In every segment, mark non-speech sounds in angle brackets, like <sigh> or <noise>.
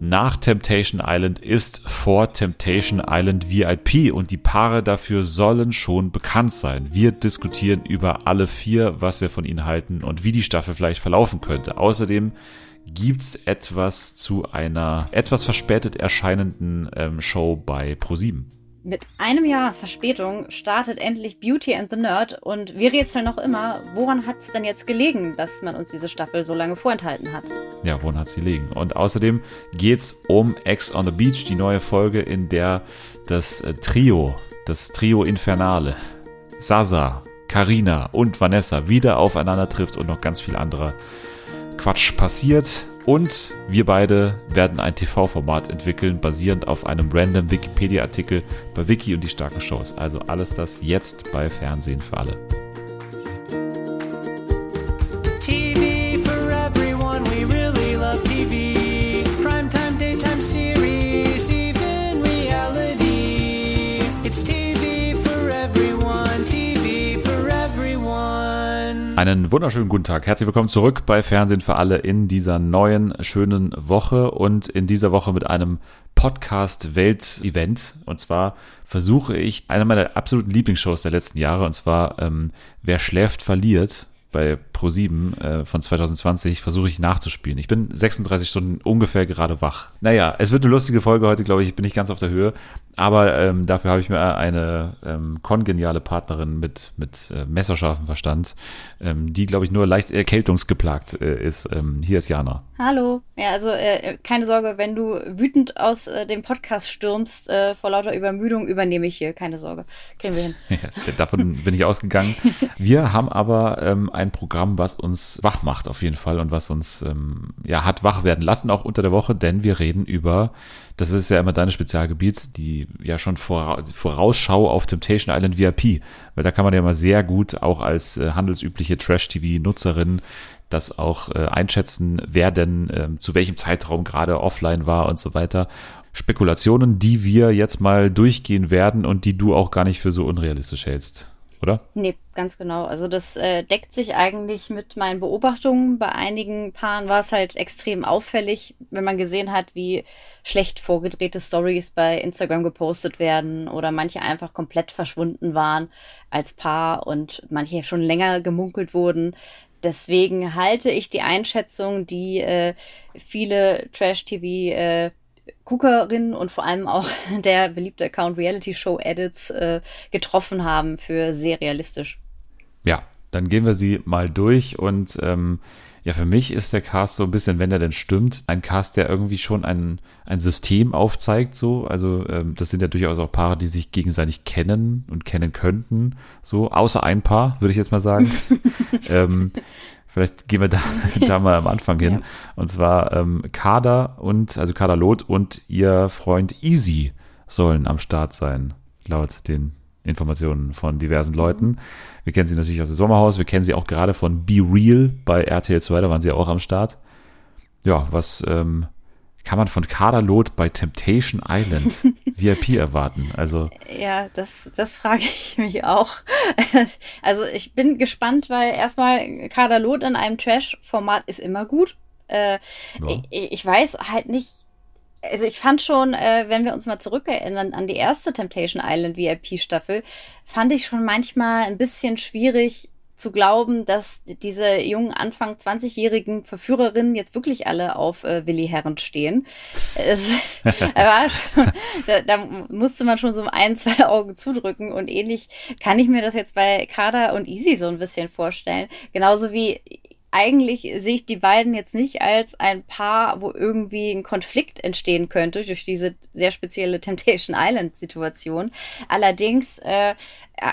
nach Temptation Island ist vor Temptation Island VIP und die Paare dafür sollen schon bekannt sein. Wir diskutieren über alle vier, was wir von ihnen halten und wie die Staffel vielleicht verlaufen könnte. Außerdem gibt's etwas zu einer etwas verspätet erscheinenden ähm, Show bei ProSieben. Mit einem Jahr Verspätung startet endlich Beauty and the Nerd und wir rätseln noch immer, woran hat es denn jetzt gelegen, dass man uns diese Staffel so lange vorenthalten hat? Ja, woran hat sie gelegen? Und außerdem geht's um Ex on the Beach, die neue Folge, in der das äh, Trio, das Trio Infernale, Sasa, Karina und Vanessa wieder aufeinander trifft und noch ganz viel anderer Quatsch passiert. Und wir beide werden ein TV-Format entwickeln, basierend auf einem random Wikipedia-Artikel bei Wiki und die starken Shows. Also alles das jetzt bei Fernsehen für alle. TV for everyone, we really love TV. Einen wunderschönen guten Tag. Herzlich willkommen zurück bei Fernsehen für alle in dieser neuen, schönen Woche und in dieser Woche mit einem Podcast-Welt-Event. Und zwar versuche ich eine meiner absoluten Lieblingsshows der letzten Jahre, und zwar ähm, Wer schläft, verliert bei Pro7 äh, von 2020 versuche ich nachzuspielen. Ich bin 36 Stunden ungefähr gerade wach. Naja, es wird eine lustige Folge heute, glaube ich. Ich bin nicht ganz auf der Höhe. Aber ähm, dafür habe ich mir eine ähm, kongeniale Partnerin mit, mit äh, messerscharfem Verstand, ähm, die, glaube ich, nur leicht erkältungsgeplagt äh, ist. Ähm, hier ist Jana. Hallo. Ja, also äh, keine Sorge, wenn du wütend aus äh, dem Podcast stürmst äh, vor lauter Übermüdung, übernehme ich hier. Keine Sorge. Kriegen wir hin. <laughs> Ja, davon bin ich ausgegangen. Wir haben aber ähm, ein Programm, was uns wach macht auf jeden Fall und was uns ähm, ja hat wach werden lassen, auch unter der Woche, denn wir reden über, das ist ja immer deine Spezialgebiet, die ja schon vora Vorausschau auf Temptation Island VIP, weil da kann man ja mal sehr gut auch als äh, handelsübliche Trash-TV-Nutzerin das auch äh, einschätzen, wer denn äh, zu welchem Zeitraum gerade offline war und so weiter. Spekulationen, die wir jetzt mal durchgehen werden und die du auch gar nicht für so unrealistisch hältst, oder? Nee, ganz genau. Also das äh, deckt sich eigentlich mit meinen Beobachtungen. Bei einigen Paaren war es halt extrem auffällig, wenn man gesehen hat, wie schlecht vorgedrehte Stories bei Instagram gepostet werden oder manche einfach komplett verschwunden waren als Paar und manche schon länger gemunkelt wurden. Deswegen halte ich die Einschätzung, die äh, viele Trash-TV äh, Guckerinnen und vor allem auch <laughs> der beliebte Account Reality Show Edits äh, getroffen haben für sehr realistisch. Ja, dann gehen wir sie mal durch und ähm, ja, für mich ist der Cast so ein bisschen, wenn er denn stimmt, ein Cast, der irgendwie schon ein, ein System aufzeigt, so. Also, ähm, das sind ja durchaus auch Paare, die sich gegenseitig kennen und kennen könnten, so. Außer ein Paar, würde ich jetzt mal sagen. <laughs> ähm, Vielleicht gehen wir da, <laughs> da mal am Anfang hin. Ja. Und zwar ähm, Kader und, also Kader Loth und ihr Freund Easy sollen am Start sein, laut den Informationen von diversen Leuten. Wir kennen sie natürlich aus dem Sommerhaus, wir kennen sie auch gerade von Be Real bei RTL 2, da waren sie auch am Start. Ja, was ähm, kann man von Kaderlot bei Temptation Island <laughs> VIP erwarten? Also ja, das, das frage ich mich auch. <laughs> Also ich bin gespannt, weil erstmal Kaderlot in einem Trash-Format ist immer gut. Äh, ja. ich, ich weiß halt nicht, also ich fand schon, äh, wenn wir uns mal zurückerinnern an die erste Temptation Island VIP-Staffel, fand ich schon manchmal ein bisschen schwierig zu glauben, dass diese jungen Anfang 20-jährigen Verführerinnen jetzt wirklich alle auf äh, Willi Herren stehen. Es, <laughs> schon, da, da musste man schon so ein, zwei Augen zudrücken und ähnlich kann ich mir das jetzt bei Kada und Easy so ein bisschen vorstellen. Genauso wie eigentlich sehe ich die beiden jetzt nicht als ein Paar, wo irgendwie ein Konflikt entstehen könnte durch diese sehr spezielle Temptation Island Situation. Allerdings, äh,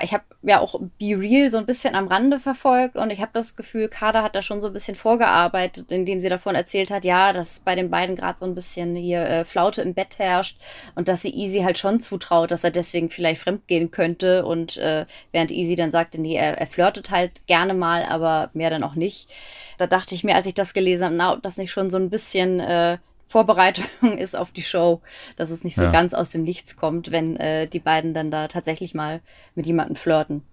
ich habe ja auch Be Real so ein bisschen am Rande verfolgt und ich habe das Gefühl, Kader hat da schon so ein bisschen vorgearbeitet, indem sie davon erzählt hat, ja, dass bei den beiden gerade so ein bisschen hier äh, Flaute im Bett herrscht und dass sie Easy halt schon zutraut, dass er deswegen vielleicht fremdgehen könnte und äh, während Easy dann sagte, nee, er, er flirtet halt gerne mal, aber mehr dann auch nicht. Da dachte ich mir, als ich das gelesen habe, na, ob das nicht schon so ein bisschen äh, Vorbereitung <laughs> ist auf die Show, dass es nicht so ja. ganz aus dem Nichts kommt, wenn äh, die beiden dann da tatsächlich mal mit jemandem flirten.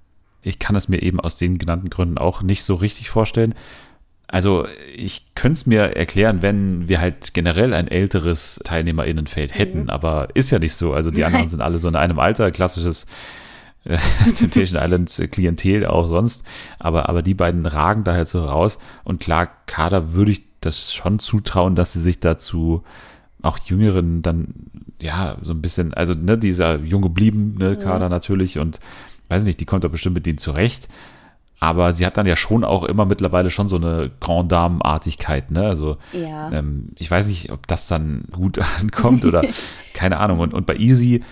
Ich kann es mir eben aus den genannten Gründen auch nicht so richtig vorstellen. Also ich könnte es mir erklären, wenn wir halt generell ein älteres Teilnehmerinnenfeld hätten, Mhm. aber ist ja nicht so. Also die anderen <laughs> sind alle so in einem Alter, klassisches äh, <laughs> Temptation Island Klientel auch sonst. Aber, aber die beiden ragen da halt so raus. Und klar, Kader würde ich das schon zutrauen, dass sie sich dazu auch Jüngeren dann, ja, so ein bisschen, also ne, dieser jung gebliebene Kader natürlich und weiß nicht, die kommt da bestimmt mit denen zurecht. Aber sie hat dann ja schon auch immer mittlerweile schon so eine Grand Dame-Artigkeit, ne? Also Ja. ähm, ich weiß nicht, ob das dann gut <laughs> ankommt oder <laughs> keine Ahnung. Und, und bei Easy,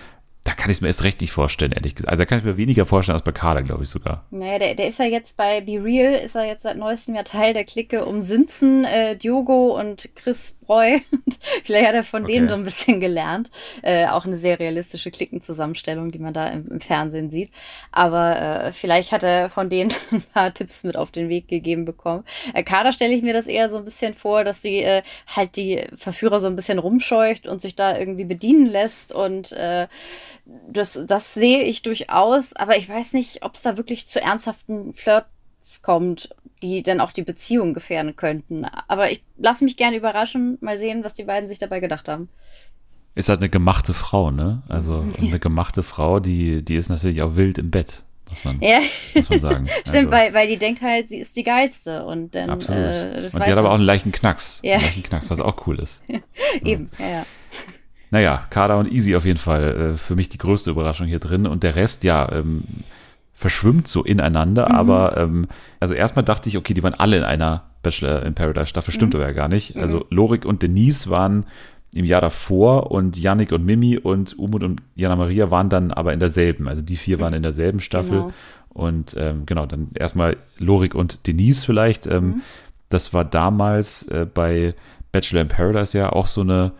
da kann ich es mir erst recht nicht vorstellen, ehrlich gesagt. Also da kann ich mir weniger vorstellen als bei Kader, glaube ich sogar. Naja, der, der ist ja jetzt bei Be Real, ist er jetzt seit neuestem ja Teil der Clique um Sinzen, äh, Diogo und Chris <laughs> Und Vielleicht hat er von denen Okay. so ein bisschen gelernt. Äh, auch eine sehr realistische Klickenzusammenstellung, die man da im, im Fernsehen sieht. Aber äh, vielleicht hat er von denen <laughs> ein paar Tipps mit auf den Weg gegeben bekommen. Äh, Kader stelle ich mir das eher so ein bisschen vor, dass sie äh, halt die Verführer so ein bisschen rumscheucht und sich da irgendwie bedienen lässt und äh, das, das sehe ich durchaus, aber ich weiß nicht, ob es da wirklich zu ernsthaften Flirts kommt, die dann auch die Beziehung gefährden könnten. Aber ich lasse mich gerne überraschen, mal sehen, was die beiden sich dabei gedacht haben. Ist halt eine gemachte Frau, ne? Also <laughs> eine gemachte Frau, die, die ist natürlich auch wild im Bett, muss man, Ja, muss man sagen. <laughs> stimmt, also, weil, weil die denkt halt, sie ist die geilste und dann Absolut. äh, das und die hat aber auch man. einen leichten Knacks. Ja. Einen leichten Knacks, was auch cool ist. <laughs> eben, ja, ja. Naja, Kader und Easy auf jeden Fall äh, für mich die größte Überraschung hier drin. Und der Rest, ja, ähm, verschwimmt so ineinander. Mhm. Aber ähm, also erstmal dachte ich, okay, die waren alle in einer Bachelor in Paradise Staffel. Mhm. Stimmt aber ja gar nicht. Also Lorik und Denise waren im Jahr davor und Yannick und Mimi und Umut und Jana Maria waren dann aber in derselben. Also die vier waren in derselben Staffel. Genau. Und ähm, genau, dann erstmal Lorik und Denise vielleicht. Ähm, Mhm. Das war damals äh, bei Bachelor in Paradise ja auch so eine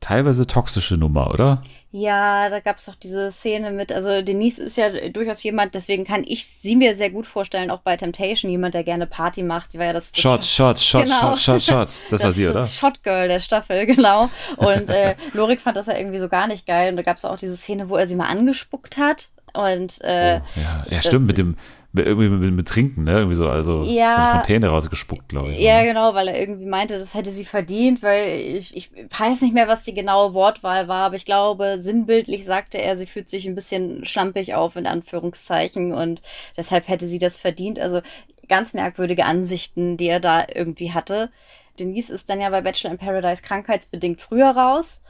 teilweise toxische Nummer, oder? Ja, da gab es doch diese Szene mit, also Denise ist ja durchaus jemand, deswegen kann ich sie mir sehr gut vorstellen, auch bei Temptation, jemand, der gerne Party macht. Sie war ja das, Shots, Shots, Shots, Genau. Shots, Shots, Shots. Das, war sie, oder? Das Shot Girl der Staffel, <laughs> genau. Und äh, Lorik fand das ja irgendwie so gar nicht geil. Und da gab es auch diese Szene, wo er sie mal angespuckt hat. Und äh, Oh, ja, ja, stimmt, mit dem, irgendwie mit, mit Trinken, ne? Irgendwie so, also Ja. so eine Fontäne rausgespuckt, glaube ich. Ja, ne? genau, weil er irgendwie meinte, das hätte sie verdient, weil ich, ich weiß nicht mehr, was die genaue Wortwahl war, aber ich glaube, sinnbildlich sagte er, sie fühlt sich ein bisschen schlampig auf, in Anführungszeichen, und deshalb hätte sie das verdient. Also ganz merkwürdige Ansichten, die er da irgendwie hatte. Denise ist dann ja bei Bachelor in Paradise krankheitsbedingt früher raus.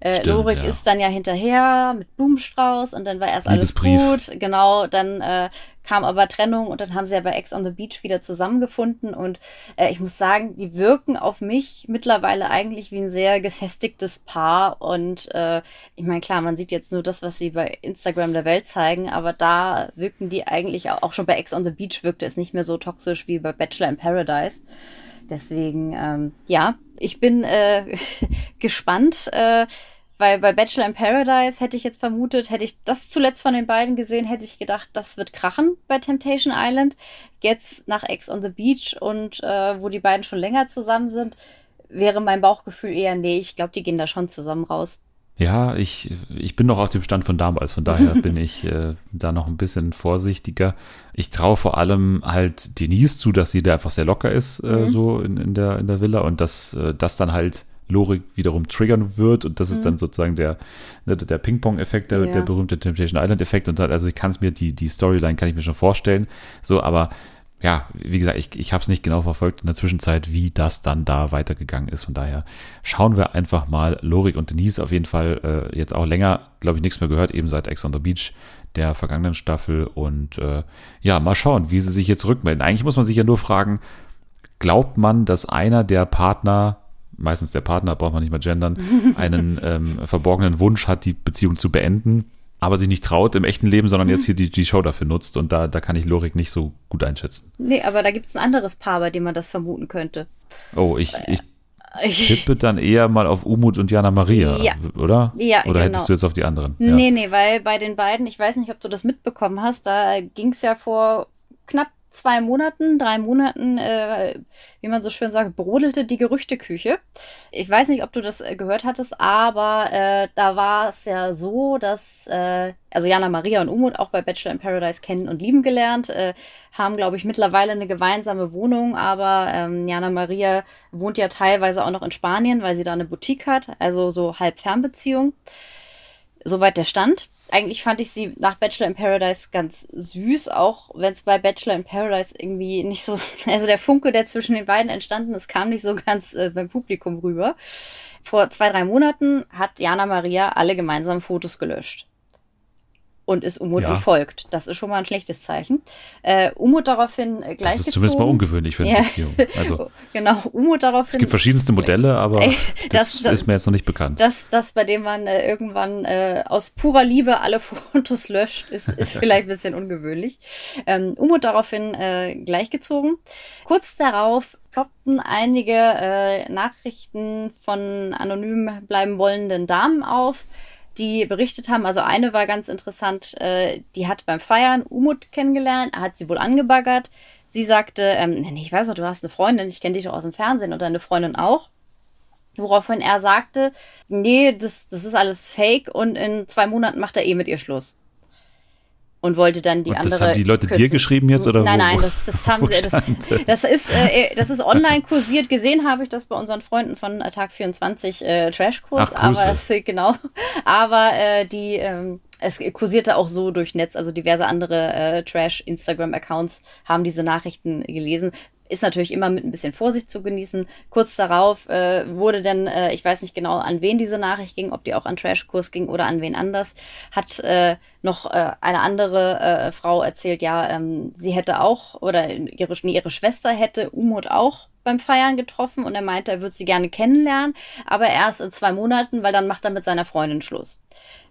Äh, Stimmt, Lorik ja. ist dann ja hinterher mit Blumenstrauß und dann war erst alles gut. Genau, dann äh, kam aber Trennung und dann haben sie ja bei Ex on the Beach wieder zusammengefunden und äh, ich muss sagen, die wirken auf mich mittlerweile eigentlich wie ein sehr gefestigtes Paar und äh, ich meine, klar, man sieht jetzt nur das, was sie bei Instagram der Welt zeigen, aber da wirken die eigentlich auch, auch schon bei Ex on the Beach wirkte es nicht mehr so toxisch wie bei Bachelor in Paradise. Deswegen, ähm, ja, ich bin äh, <laughs> gespannt, äh, weil bei Bachelor in Paradise hätte ich jetzt vermutet, hätte ich das zuletzt von den beiden gesehen, hätte ich gedacht, das wird krachen bei Temptation Island. Jetzt nach Ex on the Beach und äh, wo die beiden schon länger zusammen sind, wäre mein Bauchgefühl eher, nee, ich glaube, die gehen da schon zusammen raus. Ja, ich, ich bin noch auf dem Stand von damals, von daher bin ich äh, da noch ein bisschen vorsichtiger. Ich traue vor allem halt Denise zu, dass sie da einfach sehr locker ist, äh, so in, in, der, in der Villa und dass äh, das dann halt Lorik wiederum triggern wird und das ist dann sozusagen der, ne, der Ping-Pong-Effekt, der, Ja. der berühmte Temptation Island-Effekt und dann, also ich kann es mir, die, die Storyline kann ich mir schon vorstellen, so, aber ja, wie gesagt, ich, ich habe es nicht genau verfolgt in der Zwischenzeit, wie das dann da weitergegangen ist. Von daher schauen wir einfach mal. Lorik und Denise auf jeden Fall äh, jetzt auch länger, glaube ich, nichts mehr gehört, eben seit Ex on the Beach der vergangenen Staffel. Und äh, ja, mal schauen, wie sie sich jetzt rückmelden. Eigentlich muss man sich ja nur fragen, glaubt man, dass einer der Partner, meistens der Partner, braucht man nicht mal gendern, <laughs> einen ähm, verborgenen Wunsch hat, die Beziehung zu beenden, aber sich nicht traut im echten Leben, sondern jetzt hier die, die Show dafür nutzt. Und da, da kann ich Lorik nicht so gut einschätzen. Nee, aber da gibt es ein anderes Paar, bei dem man das vermuten könnte. Oh, ich, ich Ich, <laughs> tippe dann eher mal auf Umut und Jana Maria, Ja. oder? Ja, Oder genau. hättest du jetzt auf die anderen? Nee, nee, weil bei den beiden, ich weiß nicht, ob du das mitbekommen hast, da ging es ja vor knapp zwei Monaten, drei Monaten, äh, wie man so schön sagt, brodelte die Gerüchteküche. Ich weiß nicht, ob du das äh, gehört hattest, aber äh, da war es ja so, dass äh, also Jana Maria und Umut auch bei Bachelor in Paradise kennen und lieben gelernt, äh, haben, glaube ich, mittlerweile eine gemeinsame Wohnung, aber ähm, Jana Maria wohnt ja teilweise auch noch in Spanien, weil sie da eine Boutique hat, also so halb Fernbeziehung. Soweit der Stand eigentlich fand ich sie nach Bachelor in Paradise ganz süß, auch wenn es bei Bachelor in Paradise irgendwie nicht so, <laughs> also der Funke, der zwischen den beiden entstanden ist, kam nicht so ganz äh, beim Publikum rüber. Vor zwei, drei Monaten hat Jana Maria alle gemeinsamen Fotos gelöscht und ist Umut ja. entfolgt. Das ist schon mal ein schlechtes Zeichen. Äh, Umut daraufhin äh, gleich. Das ist zumindest mal ungewöhnlich für eine ja. Beziehung. Also, <laughs> genau, Umut daraufhin. Es gibt verschiedenste Modelle, aber das, das, ist mir jetzt noch nicht bekannt. Das, das bei dem man äh, irgendwann äh, aus purer Liebe alle <laughs> Fotos löscht, ist, ist <laughs> vielleicht ein bisschen ungewöhnlich. Ähm, Umut daraufhin äh, gleichgezogen. Kurz darauf ploppten einige äh, Nachrichten von anonym bleiben wollenden Damen auf die berichtet haben. Also eine war ganz interessant, äh, die hat beim Feiern Umut kennengelernt, hat sie wohl angebaggert. Sie sagte, ähm, ich weiß noch, du hast eine Freundin, ich kenne dich doch aus dem Fernsehen und deine Freundin auch. Woraufhin er sagte, nee, das, das ist alles fake und in zwei Monaten macht er eh mit ihr Schluss und wollte dann die und andere. Das haben die Leute küssen. dir geschrieben jetzt oder Nein, wo, nein, das, das <laughs> haben sie. <laughs> Das, das, ist, äh, das ist online kursiert. Gesehen habe ich das bei unseren Freunden von Tag 24 äh, Trashkurs. Aber <laughs> genau. Aber äh, die ähm, es kursierte auch so durch Netz, also diverse andere äh, Trash-Instagram-Accounts haben diese Nachrichten gelesen ist natürlich immer mit ein bisschen Vorsicht zu genießen. Kurz darauf äh, wurde dann, äh, ich weiß nicht genau, an wen diese Nachricht ging, ob die auch an Trashkurs ging oder an wen anders, hat äh, noch äh, eine andere äh, Frau erzählt, ja, ähm, sie hätte auch, oder ihre, nee, ihre Schwester hätte Umut auch beim Feiern getroffen und er meinte, er würde sie gerne kennenlernen, aber erst in zwei Monaten, weil dann macht er mit seiner Freundin Schluss.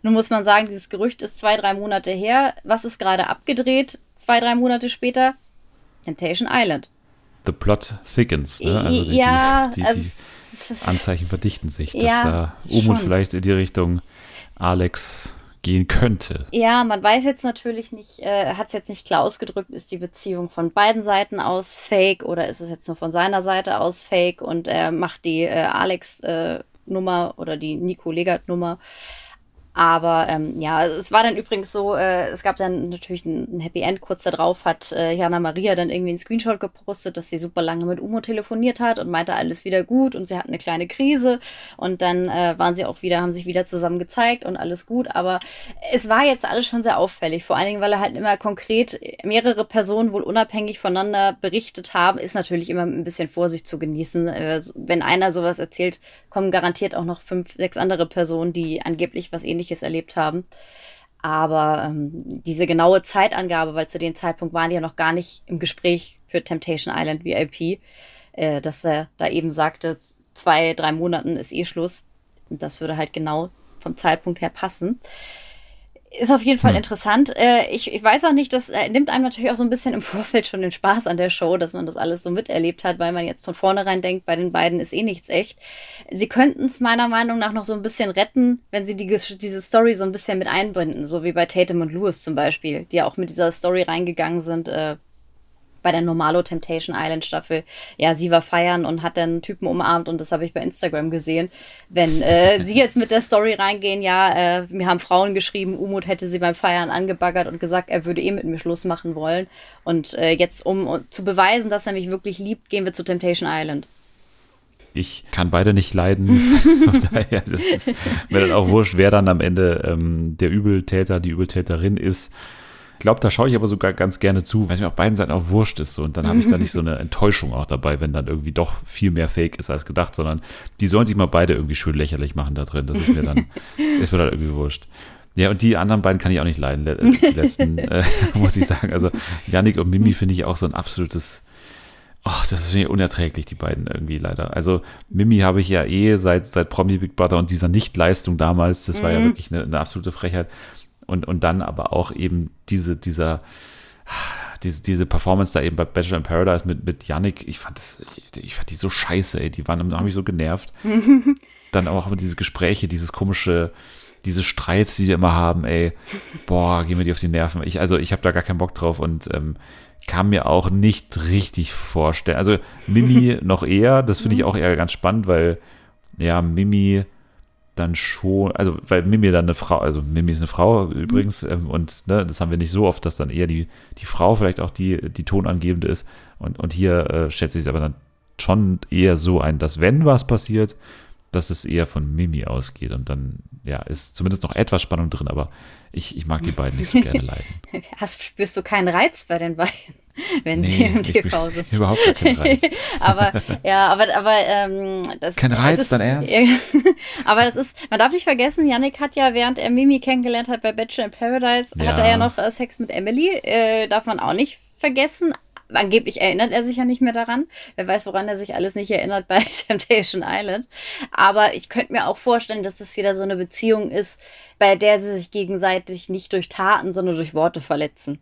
Nun muss man sagen, dieses Gerücht ist zwei, drei Monate her. Was ist gerade abgedreht? Zwei, drei Monate später? Temptation Island the plot thickens. Ne? Also die, ja, die, die, also die Anzeichen verdichten sich, dass ja, da Umut vielleicht in die Richtung Alex gehen könnte. Ja, man weiß jetzt natürlich nicht, äh, hat es jetzt nicht klar ausgedrückt, ist die Beziehung von beiden Seiten aus fake oder ist es jetzt nur von seiner Seite aus fake und er macht die äh, Alex-Nummer äh, oder die Nico Legat-Nummer aber ähm, ja, es war dann übrigens so, äh, es gab dann natürlich ein, ein, Happy End. Kurz darauf hat äh, Jana Maria dann irgendwie einen Screenshot gepostet, dass sie super lange mit Umo telefoniert hat und meinte, alles wieder gut und sie hatten eine kleine Krise. Und dann äh, waren sie auch wieder, haben sich wieder zusammen gezeigt und alles gut. Aber es war jetzt alles schon sehr auffällig, vor allen Dingen, weil er halt immer konkret mehrere Personen wohl unabhängig voneinander berichtet haben, ist natürlich immer ein bisschen Vorsicht zu genießen. Äh, wenn einer sowas erzählt, kommen garantiert auch noch fünf, sechs andere Personen, die angeblich was ähnliches Ähnliches erlebt haben. Aber ähm, diese genaue Zeitangabe, weil zu dem Zeitpunkt waren die ja noch gar nicht im Gespräch für Temptation Island VIP, äh, dass er da eben sagte, zwei, drei Monaten ist eh Schluss. Das würde halt genau vom Zeitpunkt her passen. Ist auf jeden Fall hm. interessant. Äh, ich, ich weiß auch nicht, das äh, nimmt einem natürlich auch so ein bisschen im <laughs> Vorfeld schon den Spaß an der Show, dass man das alles so miterlebt hat, weil man jetzt von vornherein denkt, bei den beiden ist eh nichts echt. Sie könnten es meiner Meinung nach noch so ein bisschen retten, wenn sie die, diese Story so ein bisschen mit einbinden, so wie bei Tatum und Lewis zum Beispiel, die ja auch mit dieser Story reingegangen sind. Äh, bei der Normalo Temptation Island Staffel, ja, sie war feiern und hat dann einen Typen umarmt und das habe ich bei Instagram gesehen. Wenn äh, <laughs> sie jetzt mit der Story reingehen, ja, äh, mir haben Frauen geschrieben, Umut hätte sie beim Feiern angebaggert und gesagt, er würde eh mit mir Schluss machen wollen. Und äh, jetzt, um, um zu beweisen, dass er mich wirklich liebt, gehen wir zu Temptation Island. Ich kann beide nicht leiden. <laughs> Von daher, das ist mir dann auch wurscht, wer dann am Ende ähm, der Übeltäter, die Übeltäterin ist. Ich glaube, da schaue ich aber sogar ganz gerne zu, weil es mir auf beiden Seiten auch wurscht ist. So. Und dann habe ich da <laughs> nicht so eine Enttäuschung auch dabei, wenn dann irgendwie doch viel mehr Fake ist als gedacht, sondern die sollen sich mal beide irgendwie schön lächerlich machen da drin. Das ist mir dann, <laughs> ist mir dann irgendwie wurscht. Ja, und die anderen beiden kann ich auch nicht leiden, die letzten, <laughs> äh, muss ich sagen. Also Yannick und Mimi finde ich auch so ein absolutes, ach, das ist mir unerträglich, die beiden irgendwie leider. Also Mimi habe ich ja eh seit, seit Promi Big Brother und dieser Nichtleistung damals, das war mhm. ja wirklich eine, eine absolute Frechheit und, und dann aber auch eben diese, dieser, diese, diese Performance da eben bei Bachelor in Paradise mit, mit Yannick, ich fand das, ich fand die so scheiße, ey, die waren, haben mich so genervt. <laughs> dann auch immer diese Gespräche, dieses komische, diese Streits, die die immer haben, ey, boah, gehen wir die auf die Nerven. Ich, also ich habe da gar keinen Bock drauf und ähm, kann mir auch nicht richtig vorstellen. Also Mimi <laughs> noch eher, das finde ich auch eher ganz spannend, weil ja, Mimi dann schon, also weil Mimi dann eine Frau, also Mimi ist eine Frau übrigens, ähm, und ne, das haben wir nicht so oft, dass dann eher die, die Frau vielleicht auch die, die tonangebende ist. Und, und hier äh, schätze ich es aber dann schon eher so ein, dass wenn was passiert, dass es eher von Mimi ausgeht. Und dann, ja, ist zumindest noch etwas Spannung drin, aber ich, ich mag die beiden nicht so gerne <laughs> leiden. Hast, spürst du keinen Reiz bei den beiden, <laughs> wenn Nee, sie im TV sind? <laughs> überhaupt keinen Reiz. <laughs> aber ja, aber aber ähm, das Kein Reiz, ist, dein Ernst? aber es ist, man darf nicht vergessen, Yannick hat ja während er Mimi kennengelernt hat bei Bachelor in Paradise, hat Ja. er ja noch äh, Sex mit Emily, äh, darf man auch nicht vergessen. Angeblich erinnert er sich ja nicht mehr daran. Wer weiß, woran er sich alles nicht erinnert bei Temptation Island. Aber ich könnte mir auch vorstellen, dass das wieder so eine Beziehung ist, bei der sie sich gegenseitig nicht durch Taten, sondern durch Worte verletzen.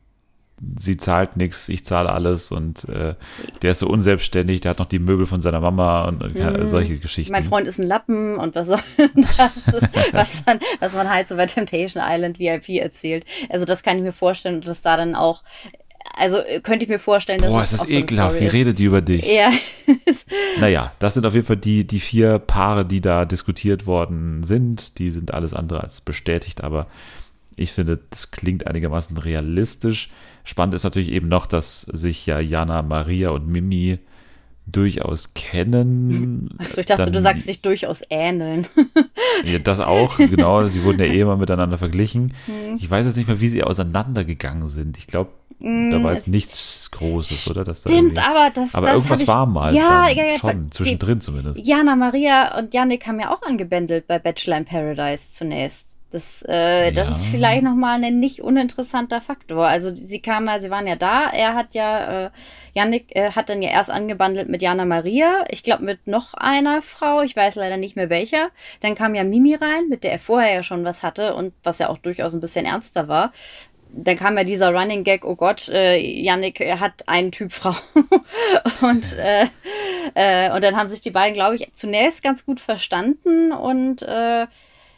Sie zahlt nichts, ich zahle alles und äh, der ist so unselbstständig, der hat noch die Möbel von seiner Mama und, und ja, solche Geschichten. Mein Freund ist ein Lappen und was soll <laughs> das ist, was man, was man halt so bei Temptation Island VIP erzählt. Also das kann ich mir vorstellen, dass da dann auch, also äh, könnte ich mir vorstellen, dass Boah, es ist das ekelhaft, wie redet die über dich? ist. Ja, <laughs> Naja, das sind auf jeden Fall die, die vier Paare, die da diskutiert worden sind. Die sind alles andere als bestätigt, aber ich finde, das klingt einigermaßen realistisch. Spannend ist natürlich eben noch, dass sich ja Jana, Maria und Mimi durchaus kennen. <laughs> also ich dachte, Dann- du sagst sich durchaus ähneln. <laughs> Ja, das auch, genau. <laughs> Sie wurden ja eh immer miteinander verglichen. Hm. Ich weiß jetzt nicht mehr, wie sie auseinandergegangen sind. Ich glaube, da war jetzt nichts Großes, oder? Dass da Hm, Stimmt, irgendwie- aber das, aber das irgendwas ich, war mal. Ja, ja, ja. Schon, zwischendrin zumindest. Jana, Maria und Yannick haben ja auch angebändelt bei Bachelor in Paradise zunächst. Das, äh, das Ja. ist vielleicht nochmal ein nicht uninteressanter Faktor. Also sie kamen ja, sie waren ja da. Er hat ja, äh, Yannick äh, hat dann ja erst angebandelt mit Jana Maria. Ich glaube mit noch einer Frau. Ich weiß leider nicht mehr welcher. Dann kam ja Mimi rein, mit der er vorher ja schon was hatte und was ja auch durchaus ein bisschen ernster war. Dann kam ja dieser Running Gag, oh Gott, äh, Yannick er hat einen Typ Frau. <laughs> und, äh, äh, und dann haben sich die beiden, glaube ich, zunächst ganz gut verstanden. Und äh,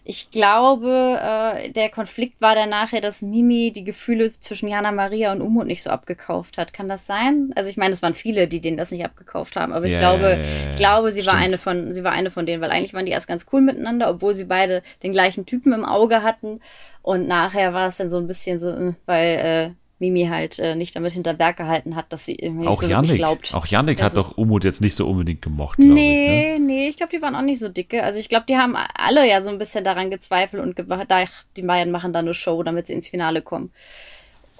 ich glaube, äh, der Konflikt war dann nachher, dass Mimi die Gefühle zwischen Jana Maria und Umut nicht so abgekauft hat. Kann das sein? Also ich meine, es waren viele, die denen das nicht abgekauft haben, aber ich Ja, glaube, ja, ja, ich glaube, sie war stimmt. eine von, sie war eine von denen, weil eigentlich waren die erst ganz cool miteinander, obwohl sie beide den gleichen Typen im Auge hatten. Und nachher war es dann so ein bisschen so, äh, weil äh, Mimi halt äh, nicht damit hinter Berg gehalten hat, dass sie irgendwie nicht Auch so wirklich Yannick, glaubt. auch Yannick dass hat doch Umut jetzt nicht so unbedingt gemocht, glaube Nee, ich. Ne? nee, ich glaube, die waren auch nicht so dicke. Also ich glaube, die haben alle ja so ein bisschen daran gezweifelt und gedacht, die beiden machen da eine Show, damit sie ins Finale kommen.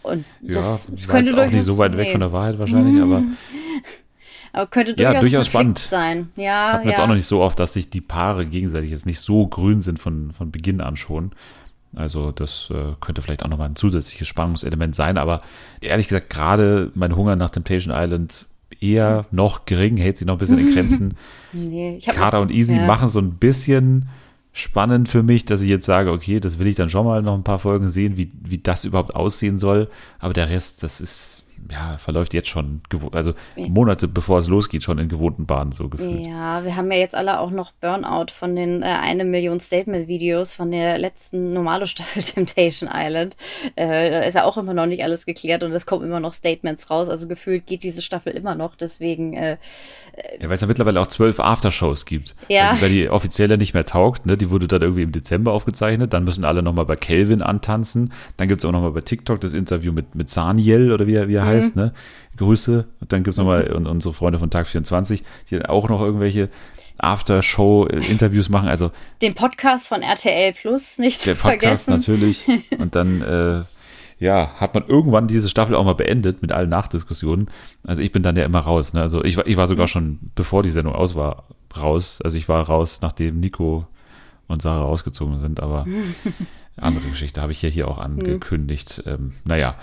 Und Ja, das, das könnte jetzt auch durchaus nicht so weit weg nee, von der Wahrheit wahrscheinlich, aber <laughs> aber könnte Ja, durchaus, durchaus Konflikt spannend. sein. Ja, hat man jetzt ja. auch noch nicht so oft, dass sich die Paare gegenseitig jetzt nicht so grün sind von, von Beginn an schon. Also das äh, könnte vielleicht auch nochmal ein zusätzliches Spannungselement sein, aber ehrlich gesagt, gerade mein Hunger nach Temptation Island eher noch gering, hält sich noch ein bisschen in Grenzen. <laughs> nee, Kader und Easy ja. machen so ein bisschen spannend für mich, dass ich jetzt sage, okay, das will ich dann schon mal noch ein paar Folgen sehen, wie, wie das überhaupt aussehen soll. Aber der Rest, das ist, ja, verläuft jetzt schon, also Monate bevor es losgeht, schon in gewohnten Bahnen so gefühlt. Ja, wir haben ja jetzt alle auch noch Burnout von den äh, eine Million Statement-Videos von der letzten normale Staffel <laughs> Temptation Island. Äh, da ist ja auch immer noch nicht alles geklärt und es kommen immer noch Statements raus. Also gefühlt geht diese Staffel immer noch. Deswegen, äh, Ja, weil es ja mittlerweile auch zwölf Aftershows gibt. Ja. Weil die, weil die offizielle nicht mehr taugt, ne? Die wurde dann irgendwie im Dezember aufgezeichnet. Dann müssen alle nochmal bei Kelvin antanzen. Dann gibt es auch nochmal bei TikTok das Interview mit, mit Saniel oder wie er, wie er heißt, ne? Grüße. Und dann gibt es nochmal un- unsere Freunde von Tag 24, die dann auch noch irgendwelche Aftershow-Interviews machen. Also den Podcast von RTL Plus nicht der zu Podcast vergessen. natürlich. <laughs> Und dann, äh, ja, hat man irgendwann diese Staffel auch mal beendet mit allen Nachdiskussionen. Also ich bin dann ja immer raus. Ne? Also ich war, ich war sogar schon, bevor die Sendung aus war, raus. Also ich war raus, nachdem Nico und Sarah rausgezogen sind. Aber <laughs> andere Geschichte habe ich ja hier auch angekündigt. Ähm, naja.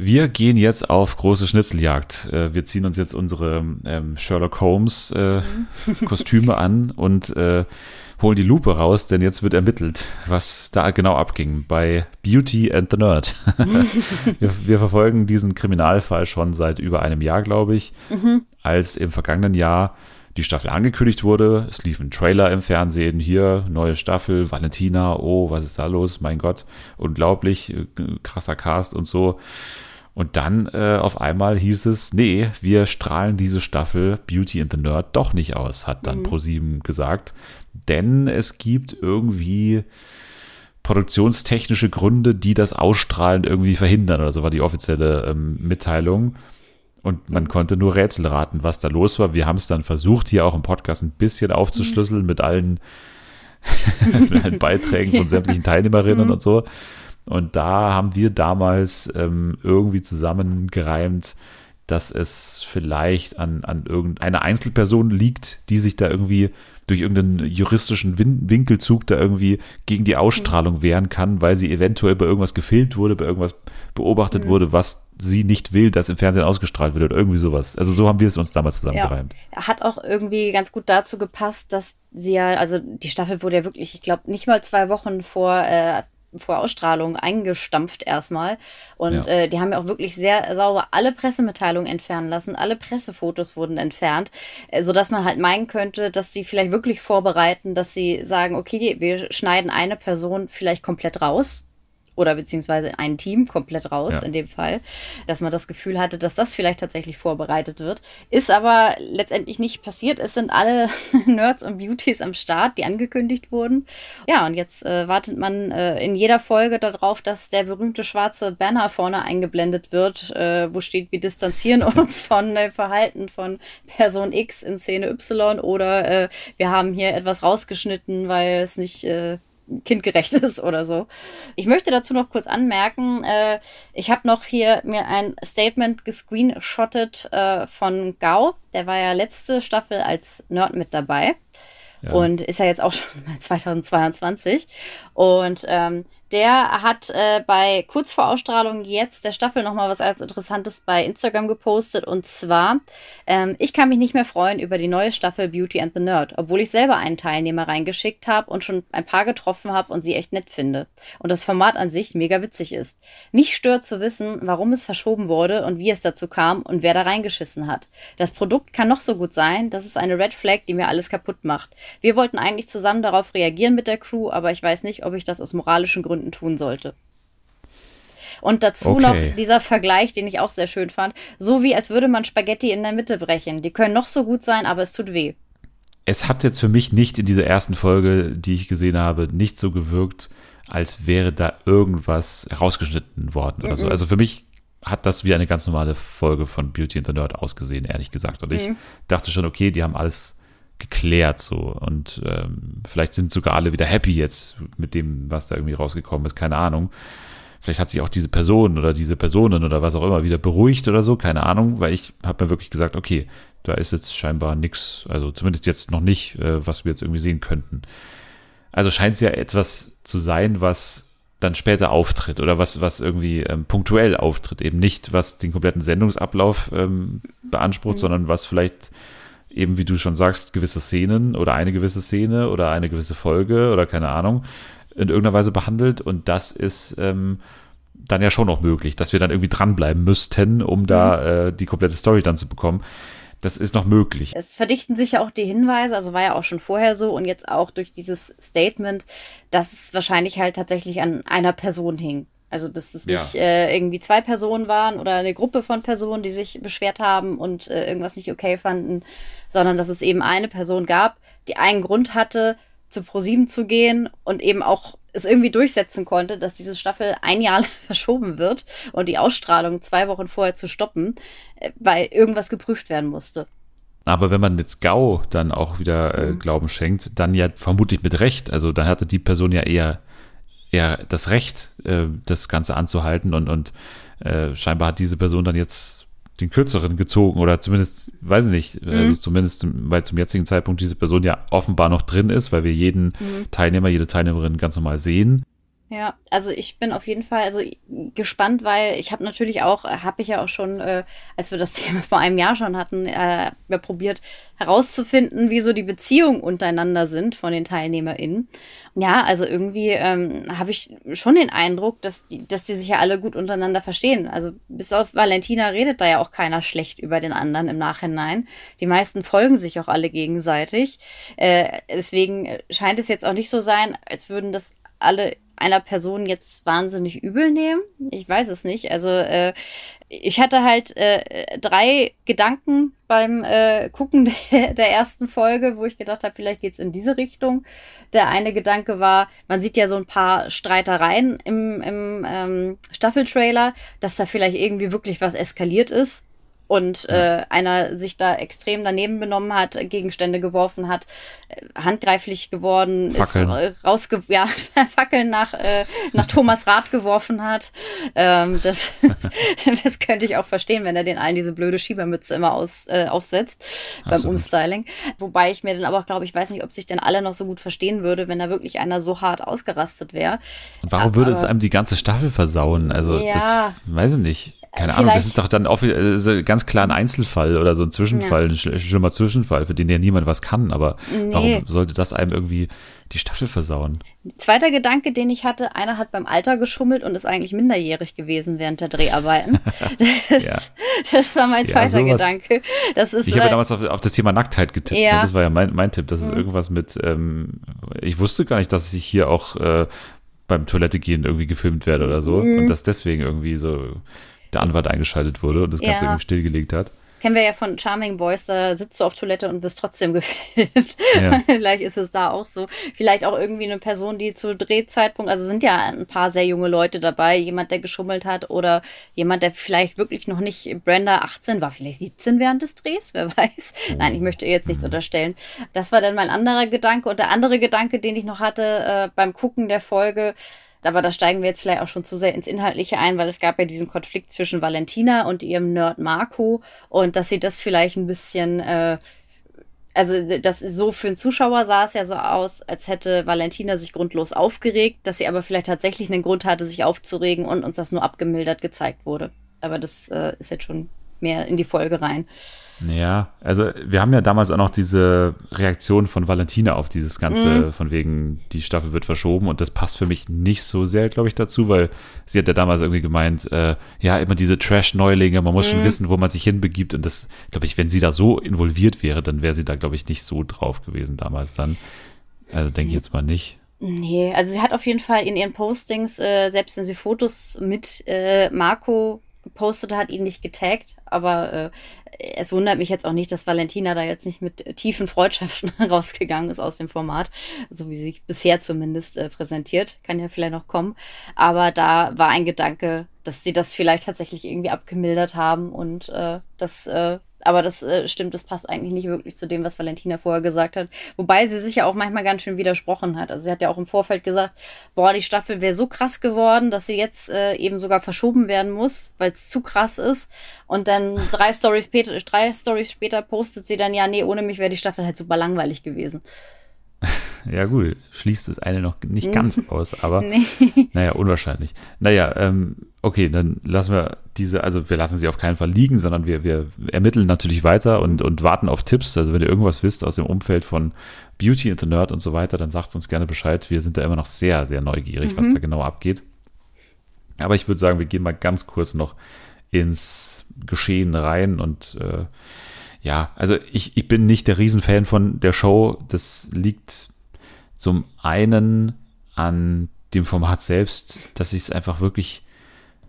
Wir gehen jetzt auf große Schnitzeljagd. Äh, wir ziehen uns jetzt unsere ähm, Sherlock Holmes äh, Kostüme an und äh, holen die Lupe raus, denn jetzt wird ermittelt, was da genau abging bei Beauty and the Nerd. <laughs> wir, wir verfolgen diesen Kriminalfall schon seit über einem Jahr, glaube ich, als im vergangenen Jahr die Staffel angekündigt wurde. Es lief ein Trailer im Fernsehen, hier, neue Staffel, Valentina, oh, was ist da los? Mein Gott, unglaublich, äh, krasser Cast und so. Und dann äh, auf einmal hieß es, nee, wir strahlen diese Staffel Beauty and the Nerd doch nicht aus, hat dann mhm. ProSieben gesagt. Denn es gibt irgendwie produktionstechnische Gründe, die das Ausstrahlen irgendwie verhindern oder so war die offizielle ähm, Mitteilung. Und man konnte nur Rätsel raten, was da los war. Wir haben es dann versucht, hier auch im Podcast ein bisschen aufzuschlüsseln mit allen, <laughs> mit allen Beiträgen von sämtlichen Teilnehmerinnen mhm. und so. Und da haben wir damals ähm, irgendwie zusammengereimt, dass es vielleicht an, an irgendeiner Einzelperson liegt, die sich da irgendwie durch irgendeinen juristischen Win Winkelzug da irgendwie gegen die Ausstrahlung mhm. wehren kann, weil sie eventuell bei irgendwas gefilmt wurde, bei irgendwas beobachtet mhm. wurde, was sie nicht will, dass im Fernsehen ausgestrahlt wird oder irgendwie sowas. Also so haben wir es uns damals zusammengereimt. Ja. Hat auch irgendwie ganz gut dazu gepasst, dass sie ja, also die Staffel wurde ja wirklich, ich glaube, nicht mal zwei Wochen vor äh, vor Ausstrahlung eingestampft erstmal. Und ja. äh, die haben ja auch wirklich sehr sauber alle Pressemitteilungen entfernen lassen, alle Pressefotos wurden entfernt, äh, sodass man halt meinen könnte, dass sie vielleicht wirklich vorbereiten, dass sie sagen, okay, wir schneiden eine Person vielleicht komplett raus oder beziehungsweise ein Team komplett raus ja. in dem Fall, dass man das Gefühl hatte, dass das vielleicht tatsächlich vorbereitet wird. Ist aber letztendlich nicht passiert. Es sind alle <laughs> Nerds und Beauties am Start, die angekündigt wurden. Ja, und jetzt äh, wartet man äh, in jeder Folge darauf, dass der berühmte schwarze Banner vorne eingeblendet wird, äh, wo steht, wir distanzieren <laughs> uns von äh, Verhalten von Person X in Szene Y oder äh, wir haben hier etwas rausgeschnitten, weil es nicht äh, kindgerecht <laughs> ist oder so. Ich möchte dazu noch kurz anmerken, äh, ich habe noch hier mir ein Statement gescreenshottet äh, von Gao. Der war ja letzte Staffel als Nerd mit dabei. Ja. Und ist ja jetzt auch <laughs> schon 2022. Und ähm, der hat äh, bei kurz vor Ausstrahlung jetzt der Staffel nochmal was als Interessantes bei Instagram gepostet. Und zwar, ähm, ich kann mich nicht mehr freuen über die neue Staffel Beauty and the Nerd, obwohl ich selber einen Teilnehmer reingeschickt habe und schon ein paar getroffen habe und sie echt nett finde. Und das Format an sich mega witzig ist. Mich stört zu wissen, warum es verschoben wurde und wie es dazu kam und wer da reingeschissen hat. Das Produkt kann noch so gut sein, das ist eine Red Flag, die mir alles kaputt macht. Wir wollten eigentlich zusammen darauf reagieren mit der Crew, aber ich weiß nicht, ob ich das aus moralischen Gründen Gründen tun sollte. Und dazu okay. noch dieser Vergleich, den ich auch sehr schön fand. So wie als würde man Spaghetti in der Mitte brechen. Die können noch so gut sein, aber es tut weh. Es hat jetzt für mich nicht in dieser ersten Folge, die ich gesehen habe, nicht so gewirkt, als wäre da irgendwas rausgeschnitten worden oder mhm. so. Also für mich hat das wie eine ganz normale Folge von Beauty and the Nerd ausgesehen, ehrlich gesagt. Und ich mhm. dachte schon, okay, die haben alles geklärt so und ähm, vielleicht sind sogar alle wieder happy jetzt mit dem, was da irgendwie rausgekommen ist, keine Ahnung. Vielleicht hat sich auch diese Person oder diese Personen oder was auch immer wieder beruhigt oder so, keine Ahnung, weil ich habe mir wirklich gesagt, okay, da ist jetzt scheinbar nichts, also zumindest jetzt noch nicht, äh, was wir jetzt irgendwie sehen könnten. Also scheint es ja etwas zu sein, was dann später auftritt oder was, was irgendwie ähm, punktuell auftritt, eben nicht, was den kompletten Sendungsablauf ähm, beansprucht, mhm. sondern was vielleicht eben wie du schon sagst, gewisse Szenen oder eine gewisse Szene oder eine gewisse Folge oder keine Ahnung in irgendeiner Weise behandelt. Und das ist ähm, dann ja schon noch möglich, dass wir dann irgendwie dranbleiben müssten, um da mhm. äh, die komplette Story dann zu bekommen. Das ist noch möglich. Es verdichten sich ja auch die Hinweise, also war ja auch schon vorher so und jetzt auch durch dieses Statement, dass es wahrscheinlich halt tatsächlich an einer Person hing. Also, dass es nicht ja. äh, irgendwie zwei Personen waren oder eine Gruppe von Personen, die sich beschwert haben und äh, irgendwas nicht okay fanden, sondern dass es eben eine Person gab, die einen Grund hatte, zu ProSieben zu gehen und eben auch es irgendwie durchsetzen konnte, dass diese Staffel ein Jahr <laughs> verschoben wird und die Ausstrahlung zwei Wochen vorher zu stoppen, äh, weil irgendwas geprüft werden musste. Aber wenn man jetzt Gau dann auch wieder äh, mhm. Glauben schenkt, dann ja vermutlich mit Recht. Also dann hatte die Person ja eher eher das Recht, äh, das Ganze anzuhalten und, und äh, scheinbar hat diese Person dann jetzt den kürzeren gezogen oder zumindest, weiß ich nicht, mhm. also zumindest, weil zum jetzigen Zeitpunkt diese Person ja offenbar noch drin ist, weil wir jeden mhm. Teilnehmer, jede Teilnehmerin ganz normal sehen. Ja, also ich bin auf jeden Fall also gespannt, weil ich habe natürlich auch, habe ich ja auch schon, äh, als wir das <laughs> Thema vor einem Jahr schon hatten, äh, ja, probiert herauszufinden, wie so die Beziehungen untereinander sind von den TeilnehmerInnen. Ja, also irgendwie ähm, habe ich schon den Eindruck, dass die, dass die sich ja alle gut untereinander verstehen. Also bis auf Valentina redet da ja auch keiner schlecht über den anderen im Nachhinein. Die meisten folgen sich auch alle gegenseitig. Äh, deswegen scheint es jetzt auch nicht so sein, als würden das alle einer Person jetzt wahnsinnig übel nehmen. Ich weiß es nicht. Also äh, ich hatte halt äh, drei Gedanken beim äh, Gucken <laughs> der, ersten Folge, wo ich gedacht habe, vielleicht geht's in diese Richtung. Der eine Gedanke war, man sieht ja so ein paar Streitereien im, im ähm, Staffeltrailer, dass da vielleicht irgendwie wirklich was eskaliert ist und ja. äh, einer sich da extrem daneben benommen hat, Gegenstände geworfen hat, äh, handgreiflich geworden Fackeln. ist, rausge ja, <laughs> Fackeln nach, äh, nach Thomas Rath geworfen hat. Ähm, das, <laughs> das könnte ich auch verstehen, wenn er den allen diese blöde Schiebermütze immer aus, äh, aufsetzt Absolut. beim Umstyling. Wobei ich mir dann aber glaube, ich weiß nicht, ob sich denn alle noch so gut verstehen würde, wenn da wirklich einer so hart ausgerastet wäre. Und warum aber, würde es einem die ganze Staffel versauen? Also ja. das weiß ich nicht. Keine Ahnung, das ist doch dann auch also ganz klar ein Einzelfall oder so ein Zwischenfall, ja. ein schlimmer Zwischenfall, für den ja niemand was kann. Aber nee. warum sollte das einem irgendwie die Staffel versauen? Zweiter Gedanke, den ich hatte, einer hat beim Alter geschummelt und ist eigentlich minderjährig gewesen während der Dreharbeiten. <laughs> Das, ja. das war mein zweiter ja, Gedanke. Das ist, ich habe damals auf, auf, das Thema Nacktheit getippt. Ne? Ja. Das war ja mein, mein Tipp. Das ist mhm. irgendwas mit, ähm, ich wusste gar nicht, dass ich hier auch äh, beim Toilette gehen irgendwie gefilmt werde oder so. Mhm. Und das deswegen irgendwie so der Anwalt eingeschaltet wurde und das Ganze ja. irgendwie stillgelegt hat. Kennen wir ja von Charming Boys, da sitzt du auf Toilette und wirst trotzdem <laughs> gefilmt. Ja. <laughs> Vielleicht ist es da auch so. Vielleicht auch irgendwie eine Person, die zu Drehzeitpunkt, also sind ja ein paar sehr junge Leute dabei, jemand, der geschummelt hat oder jemand, der vielleicht wirklich noch nicht Brenda 18 war, vielleicht 17 während des Drehs, wer <laughs> weiß. Oh. Nein, ich möchte ihr jetzt nichts mhm. unterstellen. Das war dann mein anderer Gedanke. Und der andere Gedanke, den ich noch hatte äh, beim Gucken der Folge, aber da steigen wir jetzt vielleicht auch schon zu sehr ins Inhaltliche ein, weil es gab ja diesen Konflikt zwischen Valentina und ihrem Nerd Marco und dass sie das vielleicht ein bisschen, äh, also das so für einen Zuschauer sah es ja so aus, als hätte Valentina sich grundlos aufgeregt, dass sie aber vielleicht tatsächlich einen Grund hatte, sich aufzuregen und uns das nur abgemildert gezeigt wurde. Aber das äh, ist jetzt schon mehr in die Folge rein. Ja, also wir haben ja damals auch noch diese Reaktion von Valentina auf dieses Ganze, mhm. von wegen, die Staffel wird verschoben und das passt für mich nicht so sehr, glaube ich, dazu, weil sie hat ja damals irgendwie gemeint, äh, ja, immer diese Trash-Neulinge, man muss mhm. schon wissen, wo man sich hinbegibt und das, glaube ich, wenn sie da so involviert wäre, dann wäre sie da, glaube ich, nicht so drauf gewesen damals dann. Also denke ich jetzt mal nicht. Nee, also sie hat auf jeden Fall in ihren Postings, äh, selbst wenn sie Fotos mit äh, Marco gepostet hat, ihn nicht getaggt, aber äh, es wundert mich jetzt auch nicht, dass Valentina da jetzt nicht mit tiefen Freundschaften <laughs> rausgegangen ist aus dem Format, so wie sie bisher zumindest äh, präsentiert. Kann ja vielleicht noch kommen. Aber da war ein Gedanke, dass sie das vielleicht tatsächlich irgendwie abgemildert haben und äh, das äh, aber das äh, stimmt, das passt eigentlich nicht wirklich zu dem, was Valentina vorher gesagt hat. Wobei sie sich ja auch manchmal ganz schön widersprochen hat. Also sie hat ja auch im Vorfeld gesagt, boah, die Staffel wäre so krass geworden, dass sie jetzt äh, eben sogar verschoben werden muss, weil es zu krass ist. Und dann drei Stories später, drei Stories später postet sie dann, ja, nee, ohne mich wäre die Staffel halt super langweilig gewesen. <laughs> Ja, gut, schließt das eine noch nicht ganz <laughs> aus, aber nee. naja, unwahrscheinlich. Naja, ähm, okay, dann lassen wir diese, also wir lassen sie auf keinen Fall liegen, sondern wir, wir ermitteln natürlich weiter und, und warten auf Tipps. Also wenn ihr irgendwas wisst aus dem Umfeld von Beauty and the Nerd und so weiter, dann sagt uns gerne Bescheid. Wir sind da immer noch sehr, sehr neugierig, mhm. was da genau abgeht. Aber ich würde sagen, wir gehen mal ganz kurz noch ins Geschehen rein und äh, ja, also ich, ich bin nicht der Riesenfan von der Show. Das liegt zum einen an dem Format selbst, dass ich es einfach wirklich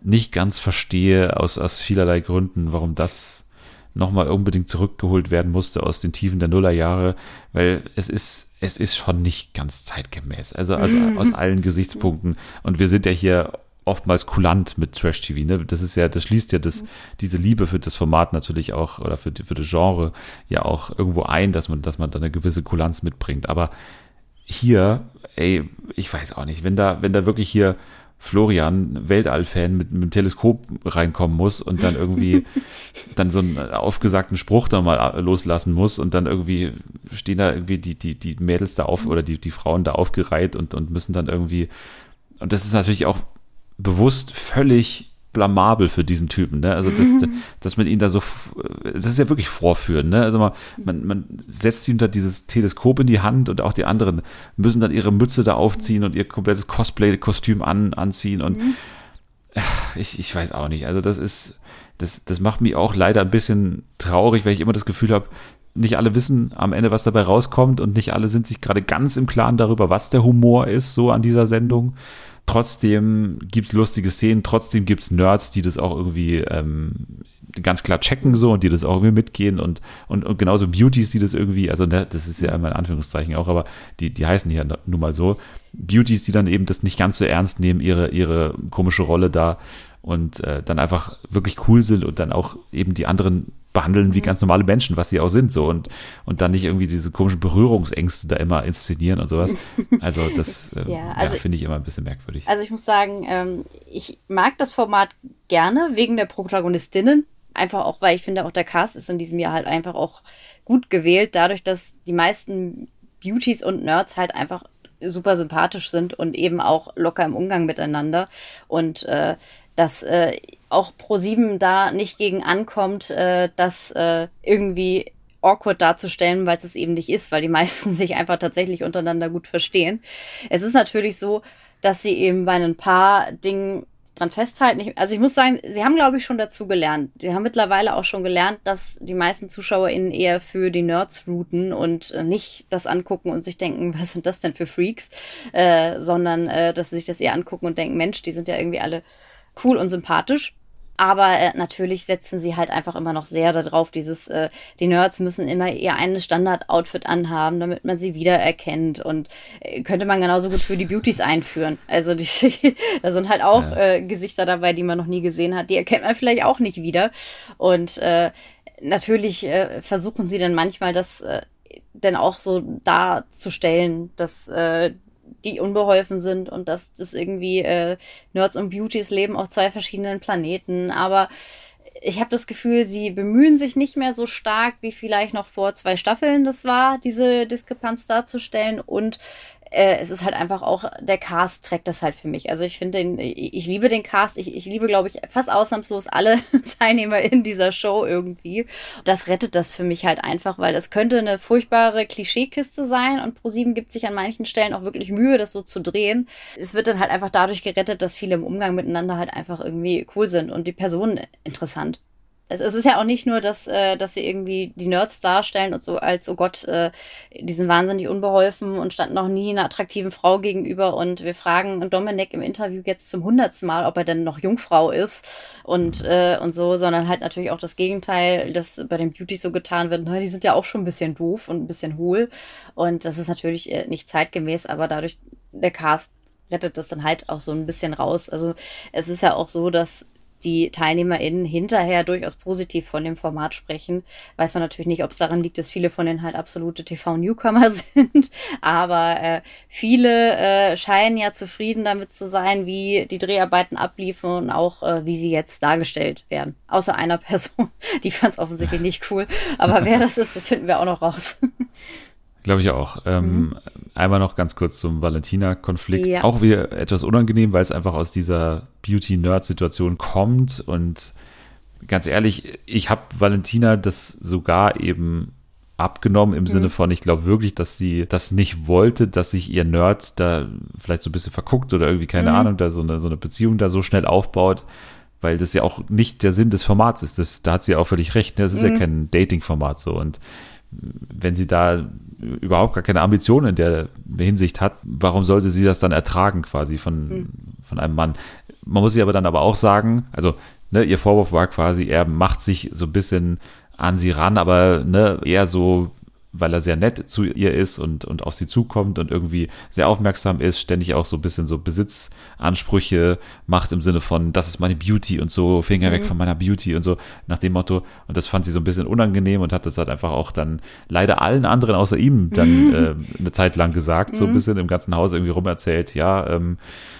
nicht ganz verstehe, aus, aus vielerlei Gründen, warum das nochmal unbedingt zurückgeholt werden musste aus den Tiefen der Nullerjahre, weil es ist, es ist schon nicht ganz zeitgemäß. Also, also aus <laughs> allen Gesichtspunkten. Und wir sind ja hier oftmals kulant mit Trash-TV. Ne? Das ist ja, das schließt ja das, diese Liebe für das Format natürlich auch oder für, für das Genre ja auch irgendwo ein, dass man, dass man da eine gewisse Kulanz mitbringt. Aber hier, ey, ich weiß auch nicht, wenn da, wenn da wirklich hier Florian, Weltall-Fan, mit, mit dem Teleskop reinkommen muss und dann irgendwie <laughs> dann so einen aufgesagten Spruch da mal loslassen muss und dann irgendwie stehen da irgendwie die, die, die Mädels da auf oder die, die Frauen da aufgereiht und, und müssen dann irgendwie, und das ist natürlich auch bewusst völlig blamabel für diesen Typen, ne? Also, dass, dass man ihn da so, das ist ja wirklich vorführen, ne? Also, man, man, man setzt ihm da dieses Teleskop in die Hand und auch die anderen müssen dann ihre Mütze da aufziehen und ihr komplettes Cosplay-Kostüm an, anziehen und mhm. ich, ich weiß auch nicht. Also, das ist, das, das macht mich auch leider ein bisschen traurig, weil ich immer das Gefühl habe, nicht alle wissen am Ende, was dabei rauskommt und nicht alle sind sich gerade ganz im Klaren darüber, was der Humor ist, so an dieser Sendung trotzdem gibt's lustige Szenen, trotzdem gibt's Nerds, die das auch irgendwie ähm, ganz klar checken so und die das auch irgendwie mitgehen und, und, und genauso Beauties, die das irgendwie, also ne, das ist ja immer in Anführungszeichen auch, aber die, die heißen hier nun mal so, Beauties, die dann eben das nicht ganz so ernst nehmen, ihre, ihre komische Rolle da und äh, dann einfach wirklich cool sind und dann auch eben die anderen behandeln wie ganz normale Menschen, was sie auch sind, so und, und dann nicht irgendwie diese komischen Berührungsängste da immer inszenieren und sowas. <laughs> Also das äh, Ja, also- ja, finde ich immer ein bisschen merkwürdig. Also ich muss sagen, ähm, ich mag das Format gerne wegen der Protagonistinnen. Einfach auch, weil ich finde, auch der Cast ist in diesem Jahr halt einfach auch gut gewählt, dadurch, dass die meisten Beauties und Nerds halt einfach super sympathisch sind und eben auch locker im Umgang miteinander. Und äh, dass äh, auch Pro7 da nicht gegen ankommt, äh, das äh, irgendwie awkward darzustellen, weil es eben nicht ist, weil die meisten <laughs> sich einfach tatsächlich untereinander gut verstehen. Es ist natürlich so, dass sie eben bei ein paar Dingen dran festhalten. Ich, also ich muss sagen, sie haben, glaube ich, schon dazu gelernt. Sie haben mittlerweile auch schon gelernt, dass die meisten ZuschauerInnen eher für die Nerds routen und äh, nicht das angucken und sich denken, <laughs> was sind das denn für Freaks, äh, sondern äh, dass sie sich das eher angucken und denken, Mensch, die sind ja irgendwie alle cool und sympathisch. Aber äh, natürlich setzen sie halt einfach immer noch sehr darauf, dieses, äh, die Nerds müssen immer ihr eines Standard-Outfit anhaben, damit man sie wiedererkennt. Und äh, könnte man genauso gut für die Beauties einführen. Also die, <laughs> da sind halt auch Ja. äh, Gesichter dabei, die man noch nie gesehen hat. Die erkennt man vielleicht auch nicht wieder. Und äh, natürlich äh, versuchen sie dann manchmal das äh, dann auch so darzustellen, dass äh, die unbeholfen sind und dass das irgendwie äh, Nerds und Beauties leben auf zwei verschiedenen Planeten. Aber ich habe das Gefühl, sie bemühen sich nicht mehr so stark, wie vielleicht noch vor zwei Staffeln das war, diese Diskrepanz darzustellen. Und äh, es ist halt einfach auch, der Cast trägt das halt für mich. Also ich finde den, ich liebe den Cast. Ich, ich liebe, glaube ich, fast ausnahmslos alle <laughs> Teilnehmer in dieser Show irgendwie. Das rettet das für mich halt einfach, weil es könnte eine furchtbare Klischeekiste sein und ProSieben gibt sich an manchen Stellen auch wirklich Mühe, das so zu drehen. Es wird dann halt einfach dadurch gerettet, dass viele im Umgang miteinander halt einfach irgendwie cool sind und die Personen interessant. Es, es ist ja auch nicht nur, dass, äh, dass sie irgendwie die Nerds darstellen und so als, oh Gott, äh, die sind wahnsinnig unbeholfen und standen noch nie einer attraktiven Frau gegenüber und wir fragen Dominik im Interview jetzt zum hundertsten Mal, ob er denn noch Jungfrau ist und, äh, und so, sondern halt natürlich auch das Gegenteil, dass bei den Beauties so getan wird, na, die sind ja auch schon ein bisschen doof und ein bisschen hohl und das ist natürlich äh, nicht zeitgemäß, aber dadurch der Cast rettet das dann halt auch so ein bisschen raus. Also es ist ja auch so, dass die TeilnehmerInnen hinterher durchaus positiv von dem Format sprechen. Weiß man natürlich nicht, ob es daran liegt, dass viele von denen halt absolute TV-Newcomer <laughs> sind. Aber äh, viele äh, scheinen ja zufrieden damit zu sein, wie die Dreharbeiten abliefen und auch äh, wie sie jetzt dargestellt werden. Außer einer <laughs> Person, die fand es offensichtlich nicht cool. Aber wer das ist, das finden wir auch noch raus. <laughs> Glaube ich auch. Ähm, Einmal noch ganz kurz zum Valentina-Konflikt. Ja. Auch wieder etwas unangenehm, weil es einfach aus dieser Beauty-Nerd-Situation kommt. Und ganz ehrlich, ich habe Valentina das sogar eben abgenommen im Sinne von, ich glaube wirklich, dass sie das nicht wollte, dass sich ihr Nerd da vielleicht so ein bisschen verguckt oder irgendwie, keine Ahnung, da so eine, so eine Beziehung da so schnell aufbaut, weil das ja auch nicht der Sinn des Formats ist. Das, da hat sie auch völlig recht. Ne? Das ist ja kein Dating-Format so. Und wenn sie da überhaupt gar keine Ambitionen in der Hinsicht hat, warum sollte sie das dann ertragen quasi von, von einem Mann? Man muss sie aber dann aber auch sagen, also ne, ihr Vorwurf war quasi, er macht sich so ein bisschen an sie ran, aber ne, eher so, weil er sehr nett zu ihr ist und, und auf sie zukommt und irgendwie sehr aufmerksam ist, ständig auch so ein bisschen so Besitzansprüche macht im Sinne von, das ist meine Beauty und so, Finger weg von meiner Beauty und so, nach dem Motto. Und das fand sie so ein bisschen unangenehm und hat das halt einfach auch dann leider allen anderen außer ihm dann <laughs> äh, eine Zeit lang gesagt, so ein bisschen im ganzen Haus irgendwie rumerzählt, ja, ähm,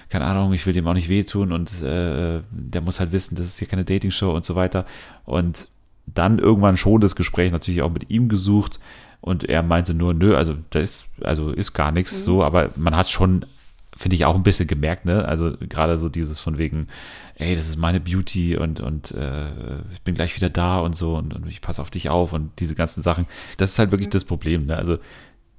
keine Ahnung, ich will dem auch nicht wehtun und äh, der muss halt wissen, das ist hier keine Dating-Show und so weiter. Und dann irgendwann schon das Gespräch natürlich auch mit ihm gesucht und er meinte nur, nö, also da ist, also ist gar nichts so, aber man hat schon, finde ich, auch ein bisschen gemerkt, ne? Also gerade so dieses von wegen, ey, das ist meine Beauty und, und äh, ich bin gleich wieder da und so und, und ich passe auf dich auf und diese ganzen Sachen. Das ist halt wirklich das Problem, ne? Also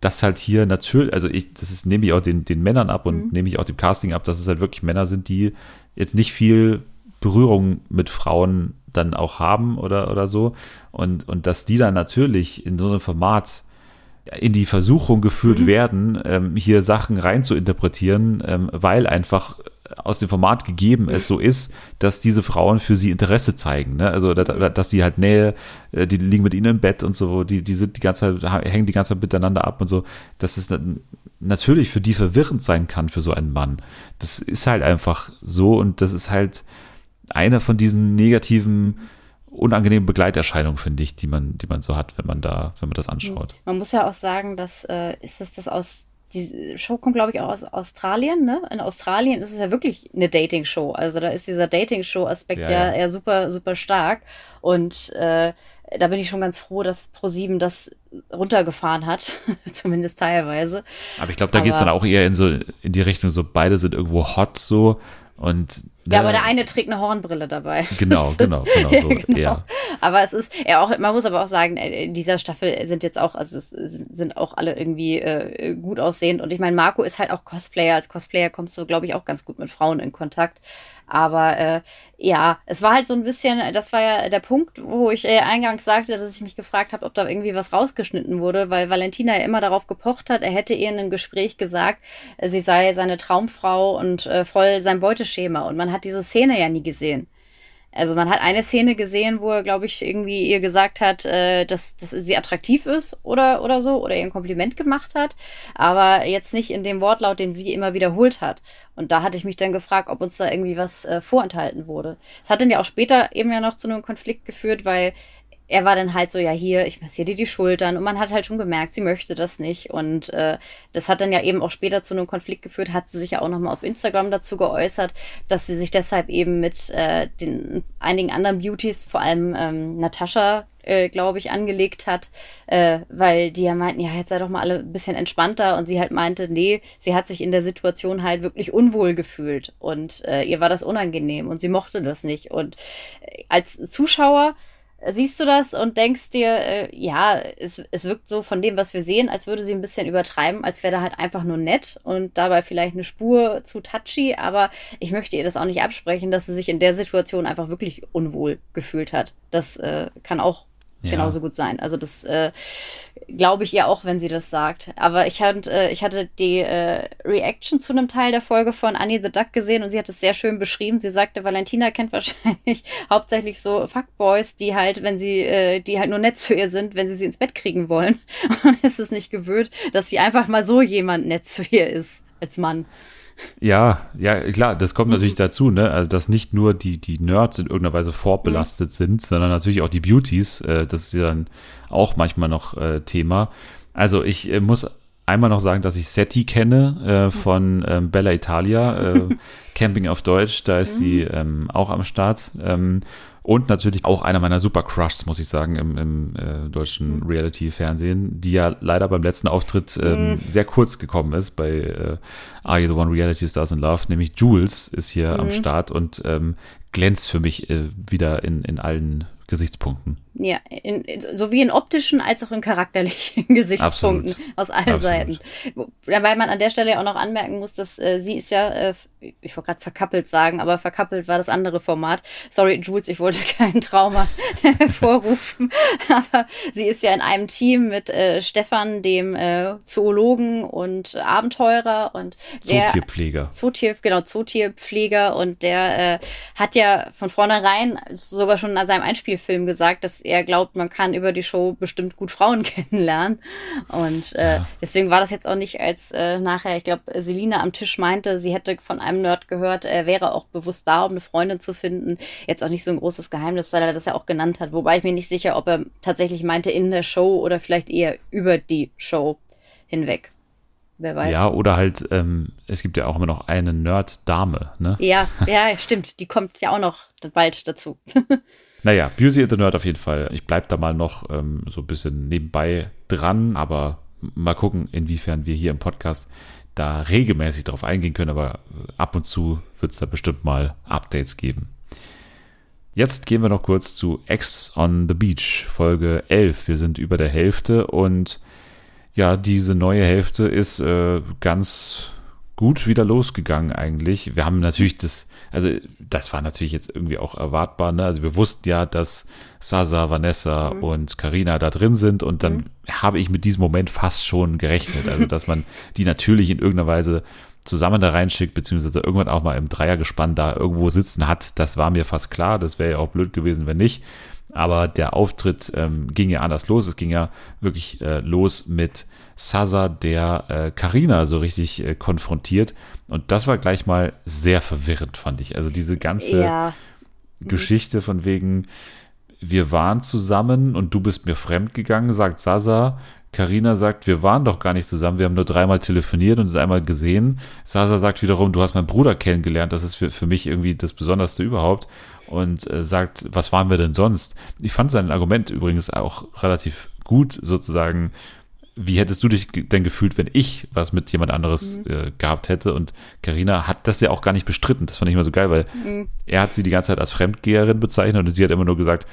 das halt hier natürlich, also ich, das ist, nehme ich auch den, den Männern ab und nehme ich auch dem Casting ab, dass es halt wirklich Männer sind, die jetzt nicht viel Berührung mit Frauen dann auch haben oder, oder so. Und, und dass die dann natürlich in so einem Format in die Versuchung geführt werden, ähm, hier Sachen rein zu interpretieren, ähm, weil einfach aus dem Format gegeben es so ist, dass diese Frauen für sie Interesse zeigen. Ne? Also, da, da, dass sie halt Nähe, äh, die liegen mit ihnen im Bett und so, die, die sind die ganze Zeit, hängen die ganze Zeit miteinander ab und so, dass es natürlich für die verwirrend sein kann für so einen Mann. Das ist halt einfach so und das ist halt eine von diesen negativen unangenehmen Begleiterscheinungen, finde ich, die man, die man so hat, wenn man da, wenn man das anschaut. Man muss ja auch sagen, dass äh, ist das das aus die Show kommt, glaube ich, auch aus Australien, ne? In Australien ist es ja wirklich eine Dating-Show. Also da ist dieser Dating-Show-Aspekt ja, ja. ja, super, super stark. Und äh, da bin ich schon ganz froh, dass ProSieben das runtergefahren hat, <laughs> zumindest teilweise. Aber ich glaube, da geht es dann auch eher in so in die Richtung, so beide sind irgendwo hot so und ja, aber der eine trägt eine Hornbrille dabei. <laughs> Genau, genau, genau, <laughs> so, genau. Ja. Aber es ist ja auch, man muss aber auch sagen, äh, in dieser Staffel sind jetzt auch, also es sind auch alle irgendwie äh, gut aussehend. Und ich meine, Marco ist halt auch Cosplayer. Als Cosplayer kommst du, glaube ich, auch ganz gut mit Frauen in Kontakt. Aber äh, ja, es war halt so ein bisschen, das war ja der Punkt, wo ich äh, eingangs sagte, dass ich mich gefragt habe, ob da irgendwie was rausgeschnitten wurde, weil Valentina ja immer darauf gepocht hat, er hätte ihr in einem Gespräch gesagt, sie sei seine Traumfrau und äh, voll sein Beuteschema. Und man hat diese Szene ja nie gesehen. Also man hat eine Szene gesehen, wo er, glaube ich, irgendwie ihr gesagt hat, äh, dass, dass sie attraktiv ist oder, oder so, oder ihr ein Kompliment gemacht hat, aber jetzt nicht in dem Wortlaut, den sie immer wiederholt hat. Und da hatte ich mich dann gefragt, ob uns da irgendwie was äh, vorenthalten wurde. Es hat dann ja auch später eben ja noch zu einem Konflikt geführt, weil er war dann halt so, ja, hier, ich massiere dir die Schultern. Und man hat halt schon gemerkt, sie möchte das nicht. Und äh, das hat dann ja eben auch später zu einem Konflikt geführt, hat sie sich ja auch nochmal auf Instagram dazu geäußert, dass sie sich deshalb eben mit äh, den einigen anderen Beauties, vor allem ähm, Natascha, äh, glaube ich, angelegt hat, äh, weil die ja meinten, ja, jetzt sei doch mal alle ein bisschen entspannter und sie halt meinte, nee, sie hat sich in der Situation halt wirklich unwohl gefühlt und äh, ihr war das unangenehm und sie mochte das nicht. Und als Zuschauer siehst du das und denkst dir, äh, ja, es, es wirkt so von dem, was wir sehen, als würde sie ein bisschen übertreiben, als wäre da halt einfach nur nett und dabei vielleicht eine Spur zu touchy, aber ich möchte ihr das auch nicht absprechen, dass sie sich in der Situation einfach wirklich unwohl gefühlt hat. Das äh, kann auch ja. genauso gut sein. Also das äh, glaube ich ihr auch, wenn sie das sagt. Aber ich, hat, äh, ich hatte die äh, Reaction zu einem Teil der Folge von Annie the Duck gesehen und sie hat es sehr schön beschrieben. Sie sagte, Valentina kennt <laughs> wahrscheinlich hauptsächlich so Fuckboys, die halt, wenn sie, äh, die halt nur nett zu ihr sind, wenn sie sie ins Bett kriegen wollen. <laughs> Und es ist nicht gewöhnt, dass sie einfach mal so jemand nett zu ihr ist als Mann. Ja, ja, klar, das kommt natürlich dazu, ne? Also, dass nicht nur die, die Nerds in irgendeiner Weise vorbelastet mhm. sind, sondern natürlich auch die Beauties. Äh, das ist ja dann auch manchmal noch äh, Thema. Also, ich äh, muss einmal noch sagen, dass ich Seti kenne äh, von ähm, Bella Italia, äh, <laughs> Camping auf Deutsch, da ist mhm. sie ähm, auch am Start. Ähm, und natürlich auch einer meiner super Crushs, muss ich sagen, im, im äh, deutschen Reality-Fernsehen, die ja leider beim letzten Auftritt ähm, mm. sehr kurz gekommen ist bei äh, Are You the One Reality Stars in Love, nämlich Jules ist hier mm. am Start und ähm, glänzt für mich äh, wieder in, in allen Gesichtspunkten. Ja, in, sowie in optischen als auch in charakterlichen <laughs> Gesichtspunkten Absolut. aus allen Absolut. Seiten. Weil man an der Stelle ja auch noch anmerken muss, dass äh, sie ist ja, äh, ich wollte gerade verkappelt sagen, aber verkappelt war das andere Format. Sorry, Jules, ich wollte <laughs> kein Trauma <laughs> hervorrufen. aber sie ist ja in einem Team mit äh, Stefan, dem äh, Zoologen und Abenteurer und der Zootierpfleger. Zootier, genau, Zootierpfleger und der äh, hat ja von vornherein sogar schon an seinem Einspielfilm gesagt, dass er glaubt, man kann über die Show bestimmt gut Frauen <laughs> kennenlernen. Und äh, ja. deswegen war das jetzt auch nicht, als äh, nachher, ich glaube, Selina am Tisch meinte, sie hätte von einem Nerd gehört, er wäre auch bewusst da, um eine Freundin zu finden. Jetzt auch nicht so ein großes Geheimnis, weil er das ja auch genannt hat. Wobei ich mir nicht sicher, ob er tatsächlich meinte in der Show oder vielleicht eher über die Show hinweg. Wer weiß. Ja, oder halt, ähm, es gibt ja auch immer noch eine Nerd-Dame, ne? Ja, ja, stimmt. Die kommt ja auch noch bald dazu. <laughs> Naja, Beauty and the Nerd auf jeden Fall. Ich bleibe da mal noch ähm, so ein bisschen nebenbei dran, aber mal gucken, inwiefern wir hier im Podcast da regelmäßig drauf eingehen können, aber ab und zu wird es da bestimmt mal Updates geben. Jetzt gehen wir noch kurz zu X on the Beach, Folge 11. Wir sind über der Hälfte und ja, diese neue Hälfte ist äh, ganz gut wieder losgegangen eigentlich. Wir haben natürlich das, also das war natürlich jetzt irgendwie auch erwartbar, ne? Also wir wussten ja, dass Sasa, Vanessa mhm. und Karina da drin sind und dann mhm. habe ich mit diesem Moment fast schon gerechnet, also dass man die natürlich in irgendeiner Weise zusammen da reinschickt, beziehungsweise irgendwann auch mal im Dreiergespann da irgendwo sitzen hat. Das war mir fast klar. Das wäre ja auch blöd gewesen, wenn nicht. Aber der Auftritt ähm, ging ja anders los. Es ging ja wirklich äh, los mit Sasa, der Karina äh, so richtig äh, konfrontiert. Und das war gleich mal sehr verwirrend, fand ich. Also diese ganze ja. Geschichte von wegen, wir waren zusammen und du bist mir fremd gegangen, sagt Sasa. Karina sagt, wir waren doch gar nicht zusammen, wir haben nur dreimal telefoniert und es einmal gesehen. Sasa sagt wiederum, du hast meinen Bruder kennengelernt, das ist für, für mich irgendwie das Besonderste überhaupt. Und äh, sagt, was waren wir denn sonst? Ich fand sein Argument übrigens auch relativ gut, sozusagen, wie hättest du dich denn gefühlt, wenn ich was mit jemand anderes mhm. äh, gehabt hätte? Und Karina hat das ja auch gar nicht bestritten. Das fand ich immer so geil, weil mhm. er hat sie die ganze Zeit als Fremdgeherin bezeichnet und sie hat immer nur gesagt,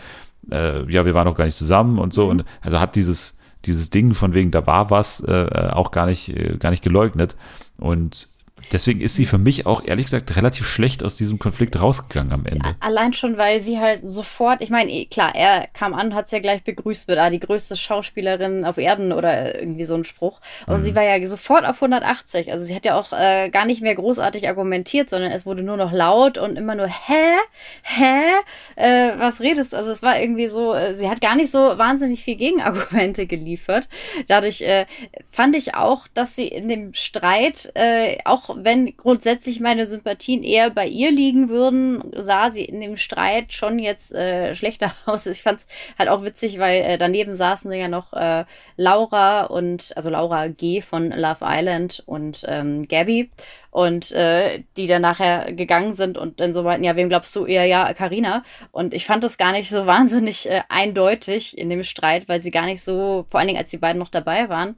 äh, ja, wir waren doch gar nicht zusammen und so. Mhm. Und also hat dieses, dieses Ding von wegen, da war was, äh, auch gar nicht, äh, gar nicht geleugnet. Und Deswegen ist sie für mich auch ehrlich gesagt relativ schlecht aus diesem Konflikt rausgegangen am Ende. Allein schon, weil sie halt sofort, ich meine, eh, klar, er kam an, hat sie ja gleich begrüßt wird, ah, die größte Schauspielerin auf Erden oder irgendwie so ein Spruch. Und mhm. sie war ja sofort auf 180. Also sie hat ja auch äh, gar nicht mehr großartig argumentiert, sondern es wurde nur noch laut und immer nur, hä? Hä? Äh, was redest du? Also es war irgendwie so, äh, sie hat gar nicht so wahnsinnig viel Gegenargumente geliefert. Dadurch äh, fand ich auch, dass sie in dem Streit äh, auch wenn grundsätzlich meine Sympathien eher bei ihr liegen würden, sah sie in dem Streit schon jetzt äh, schlechter <laughs> aus. Ich fand es halt auch witzig, weil äh, daneben saßen ja noch äh, Laura und, also Laura G. von Love Island und ähm, Gabby und äh, die dann nachher gegangen sind und dann so meinten, ja, wem glaubst du eher? Ja, Karina. Und ich fand das gar nicht so <laughs> wahnsinnig äh, eindeutig in dem Streit, weil sie gar nicht so, vor allen Dingen als die beiden noch dabei waren,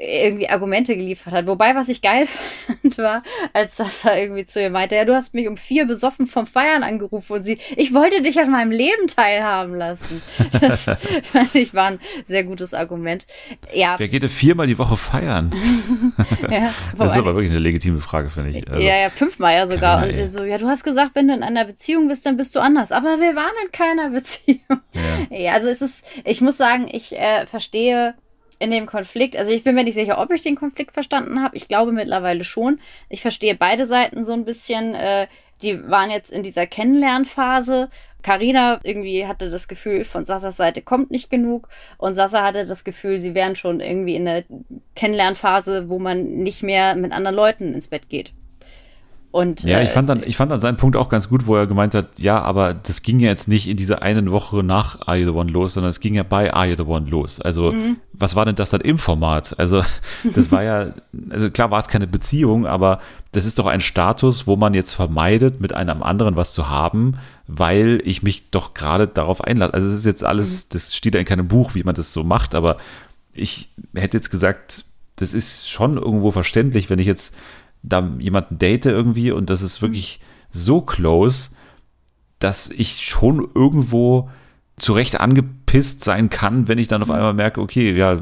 irgendwie Argumente geliefert hat. Wobei, was ich geil <laughs> fand, war, als Sasa irgendwie zu ihr meinte, ja, du hast mich um vier besoffen vom Feiern angerufen und sie, ich wollte dich an meinem Leben teilhaben lassen. <laughs> Das fand ich war ein sehr gutes Argument. Ja. Wer geht denn viermal die Woche feiern? <laughs> ja, das ist aber wirklich eine legitime Frage, finde ich. Also, ja, ja, fünfmal ja sogar. Und so, ja, du hast gesagt, wenn du in einer Beziehung bist, dann bist du anders. Aber wir waren in keiner Beziehung. Ja, ja also es ist, ich muss sagen, ich äh, verstehe in dem Konflikt, also ich bin mir nicht sicher, ob ich den Konflikt verstanden habe. Ich glaube mittlerweile schon. Ich verstehe beide Seiten so ein bisschen. Äh, die waren jetzt in dieser Kennenlernphase. Karina irgendwie hatte das Gefühl, von Sassas Seite kommt nicht genug. Und Sassa hatte das Gefühl, sie wären schon irgendwie in der Kennenlernphase, wo man nicht mehr mit anderen Leuten ins Bett geht. Und, ja, ich äh, fand dann, ich fand dann seinen Punkt auch ganz gut, wo er gemeint hat, ja, aber das ging ja jetzt nicht in dieser einen Woche nach Are You the One los, sondern es ging ja bei Are You the One los. Also, mhm. was war denn das dann im Format? Also, <laughs> das war ja, also klar war es keine Beziehung, aber das ist doch ein Status, wo man jetzt vermeidet, mit einem anderen was zu haben, weil ich mich doch gerade darauf einlasse. Also, es ist jetzt alles, mhm. das steht ja in keinem Buch, wie man das so macht, aber ich hätte jetzt gesagt, das ist schon irgendwo verständlich, wenn ich jetzt da jemanden date irgendwie und das ist wirklich so close, dass ich schon irgendwo zurecht angepisst sein kann, wenn ich dann auf mhm. einmal merke, okay, ja,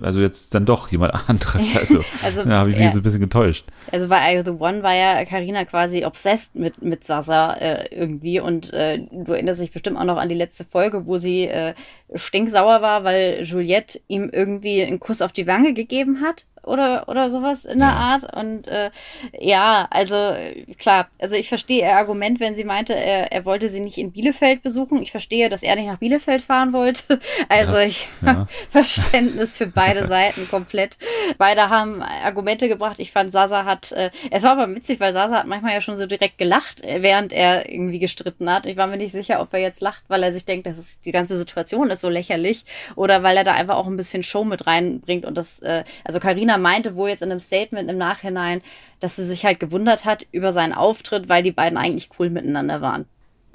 also jetzt dann doch jemand anderes. <laughs> Also, also da habe ich mich ja. so ein bisschen getäuscht. Also bei I The One war ja Karina quasi obsessed mit, mit Sasa äh, irgendwie und äh, du erinnerst dich bestimmt auch noch an die letzte Folge, wo sie äh, stinksauer war, weil Juliette ihm irgendwie einen Kuss auf die Wange gegeben hat oder, oder sowas in der ja. Art. Und äh, ja, also klar, also ich verstehe ihr Argument, wenn sie meinte, er, er wollte sie nicht in Bielefeld besuchen. Ich verstehe, dass er nicht nach Bielefeld fahren wollte. <laughs> Also das, ich ja. habe Verständnis für beide <laughs> Seiten komplett. Beide haben Argumente gebracht. Ich fand, Sasa hat, äh, es war aber witzig, weil Sasa hat manchmal ja schon so direkt gelacht, äh, während er irgendwie gestritten hat. Ich war mir nicht sicher, ob er jetzt lacht, weil er sich denkt, dass es, die ganze Situation ist so lächerlich oder weil er da einfach auch ein bisschen Show mit reinbringt und das, äh, also Karina Sabrina meinte wohl jetzt in einem Statement im Nachhinein, dass sie sich halt gewundert hat über seinen Auftritt, weil die beiden eigentlich cool miteinander waren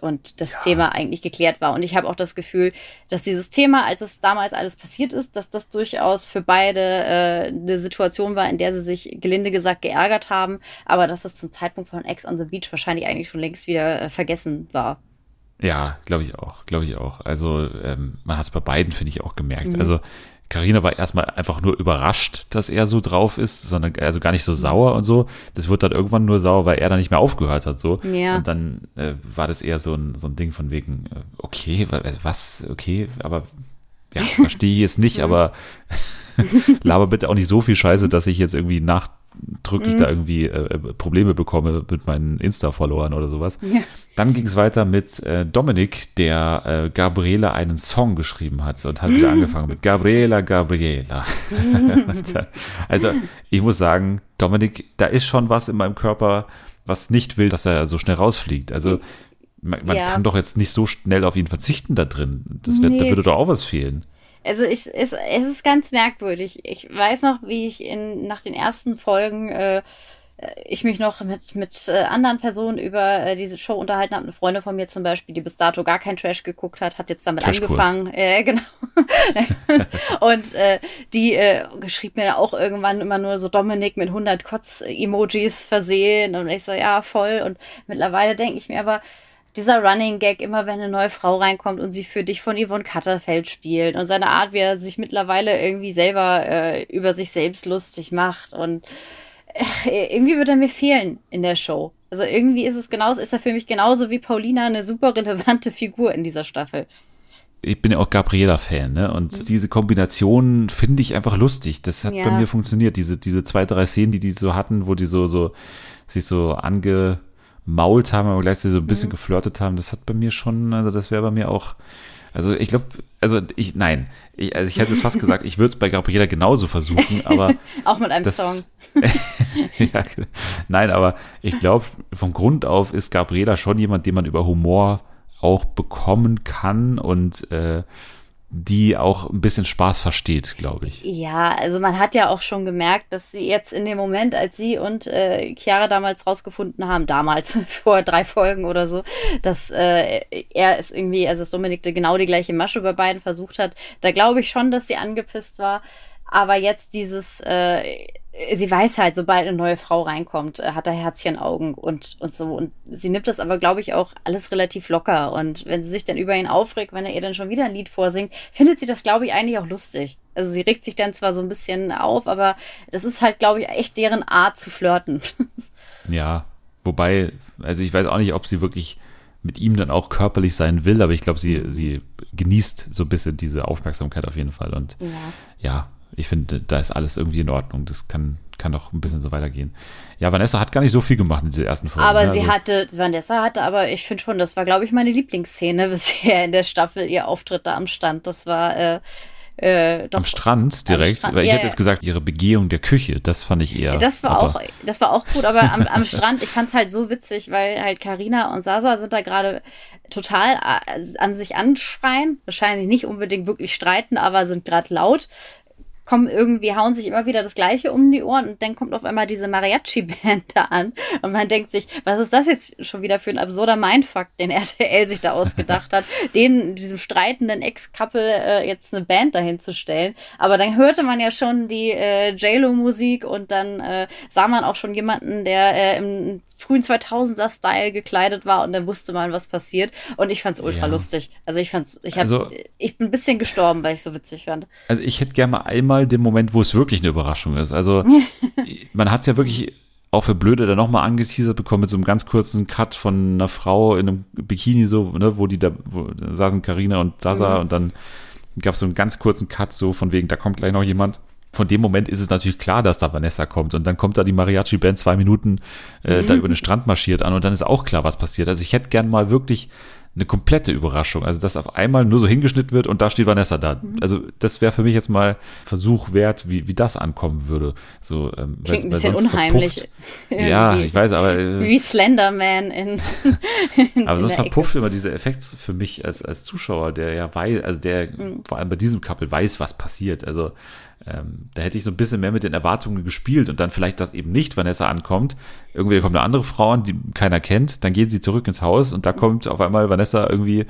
und das ja. Thema eigentlich geklärt war. Und ich habe auch das Gefühl, dass dieses Thema, als es damals alles passiert ist, dass das durchaus für beide äh, eine Situation war, in der sie sich gelinde gesagt geärgert haben, aber dass das zum Zeitpunkt von Ex on the Beach wahrscheinlich eigentlich schon längst wieder äh, vergessen war. Ja, glaube ich auch, glaube ich auch. Also ähm, man hat es bei beiden, finde ich, auch gemerkt. Mhm. Also Carina war erstmal einfach nur überrascht, dass er so drauf ist, sondern also gar nicht so sauer und so. Das wird dann irgendwann nur sauer, weil er dann nicht mehr aufgehört hat, so. Ja. Und dann äh, war das eher so ein, so ein Ding von wegen, äh, okay, wa- was, okay, aber ja, <laughs> verstehe ich jetzt nicht, aber <laughs> laber bitte auch nicht so viel Scheiße, dass ich jetzt irgendwie nachdrücklich da irgendwie äh, Probleme bekomme mit meinen Insta-Followern oder sowas. Ja. Dann ging es weiter mit äh, Dominik, der äh, Gabriela einen Song geschrieben hat und hat wieder <laughs> angefangen mit Gabriela, Gabriela. Äh, <laughs> also ich muss sagen, Dominik, da ist schon was in meinem Körper, was nicht will, dass er so schnell rausfliegt. Also man, man Ja. kann doch jetzt nicht so schnell auf ihn verzichten da drin. Das wird, Da Nee. würde doch auch was fehlen. Also ich, es, es ist ganz merkwürdig. Ich weiß noch, wie ich in, nach den ersten Folgen äh, ich mich noch mit, mit äh, anderen Personen über äh, diese Show unterhalten habe. Eine Freundin von mir zum Beispiel, die bis dato gar kein Trash geguckt hat, hat jetzt damit Trashkurs. angefangen. <laughs> Äh, genau. <laughs> und äh, die äh, schrieb mir auch irgendwann immer nur so Dominik mit 100 Kotz-Emojis versehen. Und ich so, ja, voll. Und mittlerweile denke ich mir aber, dieser Running Gag, immer wenn eine neue Frau reinkommt und sie für dich von Yvonne Katterfeld spielt und seine Art, wie er sich mittlerweile irgendwie selber äh, über sich selbst lustig macht und äh, irgendwie wird er mir fehlen in der Show. Also irgendwie ist es genauso, ist er für mich genauso wie Paulina eine super relevante Figur in dieser Staffel. ich bin ja auch Gabriela-Fan, ne? Und diese Kombination finde ich einfach lustig. Das hat Ja. bei mir funktioniert. Diese, diese zwei, drei Szenen, die die so hatten, wo die so, so, sich so angemault haben, aber gleichzeitig so ein bisschen geflirtet haben, das hat bei mir schon, also das wäre bei mir auch, also ich glaube, also ich, nein, ich, also ich hätte es fast gesagt, ich würde es bei Gabriela genauso versuchen, aber <laughs> Auch mit einem das, Song. <laughs> ja, nein, aber ich glaube, vom Grund auf ist Gabriela schon jemand, den man über Humor auch bekommen kann und äh, die auch ein bisschen Spaß versteht, glaube ich. Ja, also man hat ja auch schon gemerkt, dass sie jetzt in dem Moment, als sie und äh, Chiara damals rausgefunden haben, damals <laughs> vor drei Folgen oder so, dass äh, er es irgendwie, also dass Dominik genau die gleiche Masche bei beiden versucht hat, da glaube ich schon, dass sie angepisst war. Aber jetzt dieses, äh, sie weiß halt, sobald eine neue Frau reinkommt, äh, hat er Herzchenaugen und, und so. Und sie nimmt das aber, glaube ich, auch alles relativ locker. Und wenn sie sich dann über ihn aufregt, wenn er ihr dann schon wieder ein Lied vorsingt, findet sie das, glaube ich, eigentlich auch lustig. Also sie regt sich dann zwar so ein bisschen auf, aber das ist halt, glaube ich, echt deren Art zu flirten. <laughs> Ja, wobei, also ich weiß auch nicht, ob sie wirklich mit ihm dann auch körperlich sein will, aber ich glaube, sie, sie genießt so ein bisschen diese Aufmerksamkeit auf jeden Fall. Und Ja. ja, ich finde, da ist alles irgendwie in Ordnung. Das kann, kann auch ein bisschen so weitergehen. Ja, Vanessa hat gar nicht so viel gemacht in der ersten Folge. Aber ne? sie Also- hatte, Vanessa hatte, aber ich finde schon, das war, glaube ich, meine Lieblingsszene <laughs> bisher in der Staffel, ihr Auftritt da am Stand. Das war äh, äh, doch Am Strand direkt, Strand, weil ich ja, hätte ja. jetzt gesagt, ihre Begehung der Küche, das fand ich eher. Das war auch, das war auch gut, aber am, am <laughs> Strand, ich fand's halt so witzig, weil halt Karina und Sasa sind da gerade total äh, an sich anschreien, wahrscheinlich nicht unbedingt wirklich streiten, aber sind gerade laut, kommen irgendwie, hauen sich immer wieder das Gleiche um die Ohren und dann kommt auf einmal diese Mariachi-Band <laughs> da an und man denkt sich, was ist das jetzt schon wieder für ein absurder Mindfuck, den <laughs> RTL sich da ausgedacht hat, den, diesem streitenden Ex-Couple äh, jetzt eine Band dahin zu stellen. Aber dann hörte man ja schon die äh, JLo-Musik und dann äh, sah man auch schon jemanden, der äh, im frühen 2000er-Style gekleidet war und dann wusste man, was passiert. Und ich fand's ultra Ja. lustig. Also ich fand's, ich hab, Also- ich bin ein bisschen gestorben, weil ich so witzig fand. Also ich hätte gerne mal einmal den Moment, wo es wirklich eine Überraschung ist. Also <laughs> man hat es ja wirklich auch für Blöde dann nochmal angeteasert bekommen mit so einem ganz kurzen Cut von einer Frau in einem Bikini so, ne, wo die da, wo da saßen Karina und Sasa und dann gab es so einen ganz kurzen Cut so von wegen, da kommt gleich noch jemand. Von dem Moment ist es natürlich klar, dass da Vanessa kommt und dann kommt da die Mariachi-Band zwei Minuten äh, da <laughs> über den Strand marschiert an und dann ist auch klar, was passiert. Also ich hätte gern mal wirklich eine komplette Überraschung. Also, dass auf einmal nur so hingeschnitten wird und da steht Vanessa da. Mhm. Also, das wäre für mich jetzt mal Versuch wert, wie, wie das ankommen würde. So, ähm, Klingt weil- ein bisschen unheimlich. Ja, ich weiß, aber, äh, Wie Slenderman in, <laughs> in aber sonst verpufft immer dieser Effekt für mich als, als Zuschauer, der ja weiß, also der Mhm. vor allem bei diesem Couple weiß, was passiert. Also, ähm, da hätte ich so ein bisschen mehr mit den Erwartungen gespielt und dann vielleicht, dass eben nicht Vanessa ankommt. Irgendwie kommt eine andere Frau an, die keiner kennt, dann gehen sie zurück ins Haus und da kommt auf einmal Vanessa irgendwie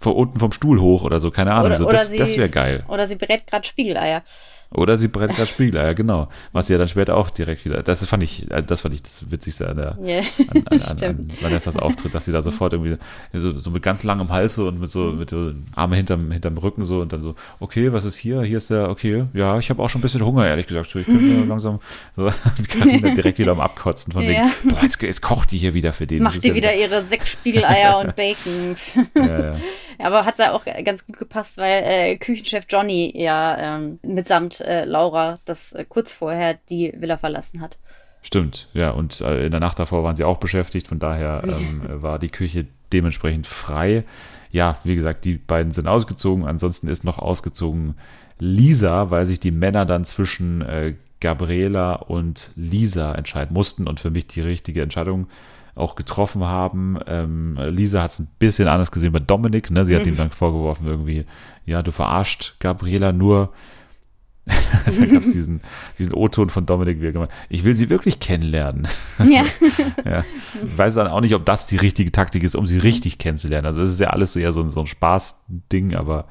von unten vom Stuhl hoch oder so, keine Ahnung. Oder, so, das das wäre geil. Oder sie berät gerade Spiegeleier. Oder sie brennt das Spiegeleier, genau. Was sie ja dann später auch direkt wieder. Das fand ich, äh, das fand ich das Witzigste an der Yeah. an, an, an, an Vanessas Auftritt, dass sie da sofort irgendwie so, so mit ganz langem Hals so und mit so mit so Arme hinterm, hinterm Rücken so und dann so, okay, was ist hier? Hier ist der, okay, ja, ich habe auch schon ein bisschen Hunger, ehrlich gesagt. So, ich könnte <laughs> langsam so und Carina direkt wieder am Abkotzen von Ja. wegen, boah, jetzt, jetzt kocht die hier wieder für den. Jetzt macht die ja wieder ihre sechs Spiegeleier und <laughs> Bacon. Ja, ja. Aber hat da auch ganz gut gepasst, weil äh, Küchenchef Johnny ja ähm, mitsamt äh, Laura das äh, kurz vorher die Villa verlassen hat. Stimmt, ja, und äh, in der Nacht davor waren sie auch beschäftigt, von daher <laughs> ähm, war die Küche dementsprechend frei. Ja, wie gesagt, die beiden sind ausgezogen, ansonsten ist noch ausgezogen Lisa, weil sich die Männer dann zwischen äh, Gabriela und Lisa entscheiden mussten und für mich die richtige Entscheidung auch getroffen haben. Ähm, Lisa hat es ein bisschen anders gesehen bei Dominik. Ne? Sie hat ihm <laughs> dann vorgeworfen, irgendwie, ja, du verarscht Gabriela nur. <laughs> da gab es <laughs> diesen, diesen O-Ton von Dominik, wie er gemeint ich will sie wirklich kennenlernen. Ja. ja. Ich weiß dann auch nicht, ob das die richtige Taktik ist, um sie richtig kennenzulernen. Also das ist ja alles so eher so, ein- so ein Spaßding, aber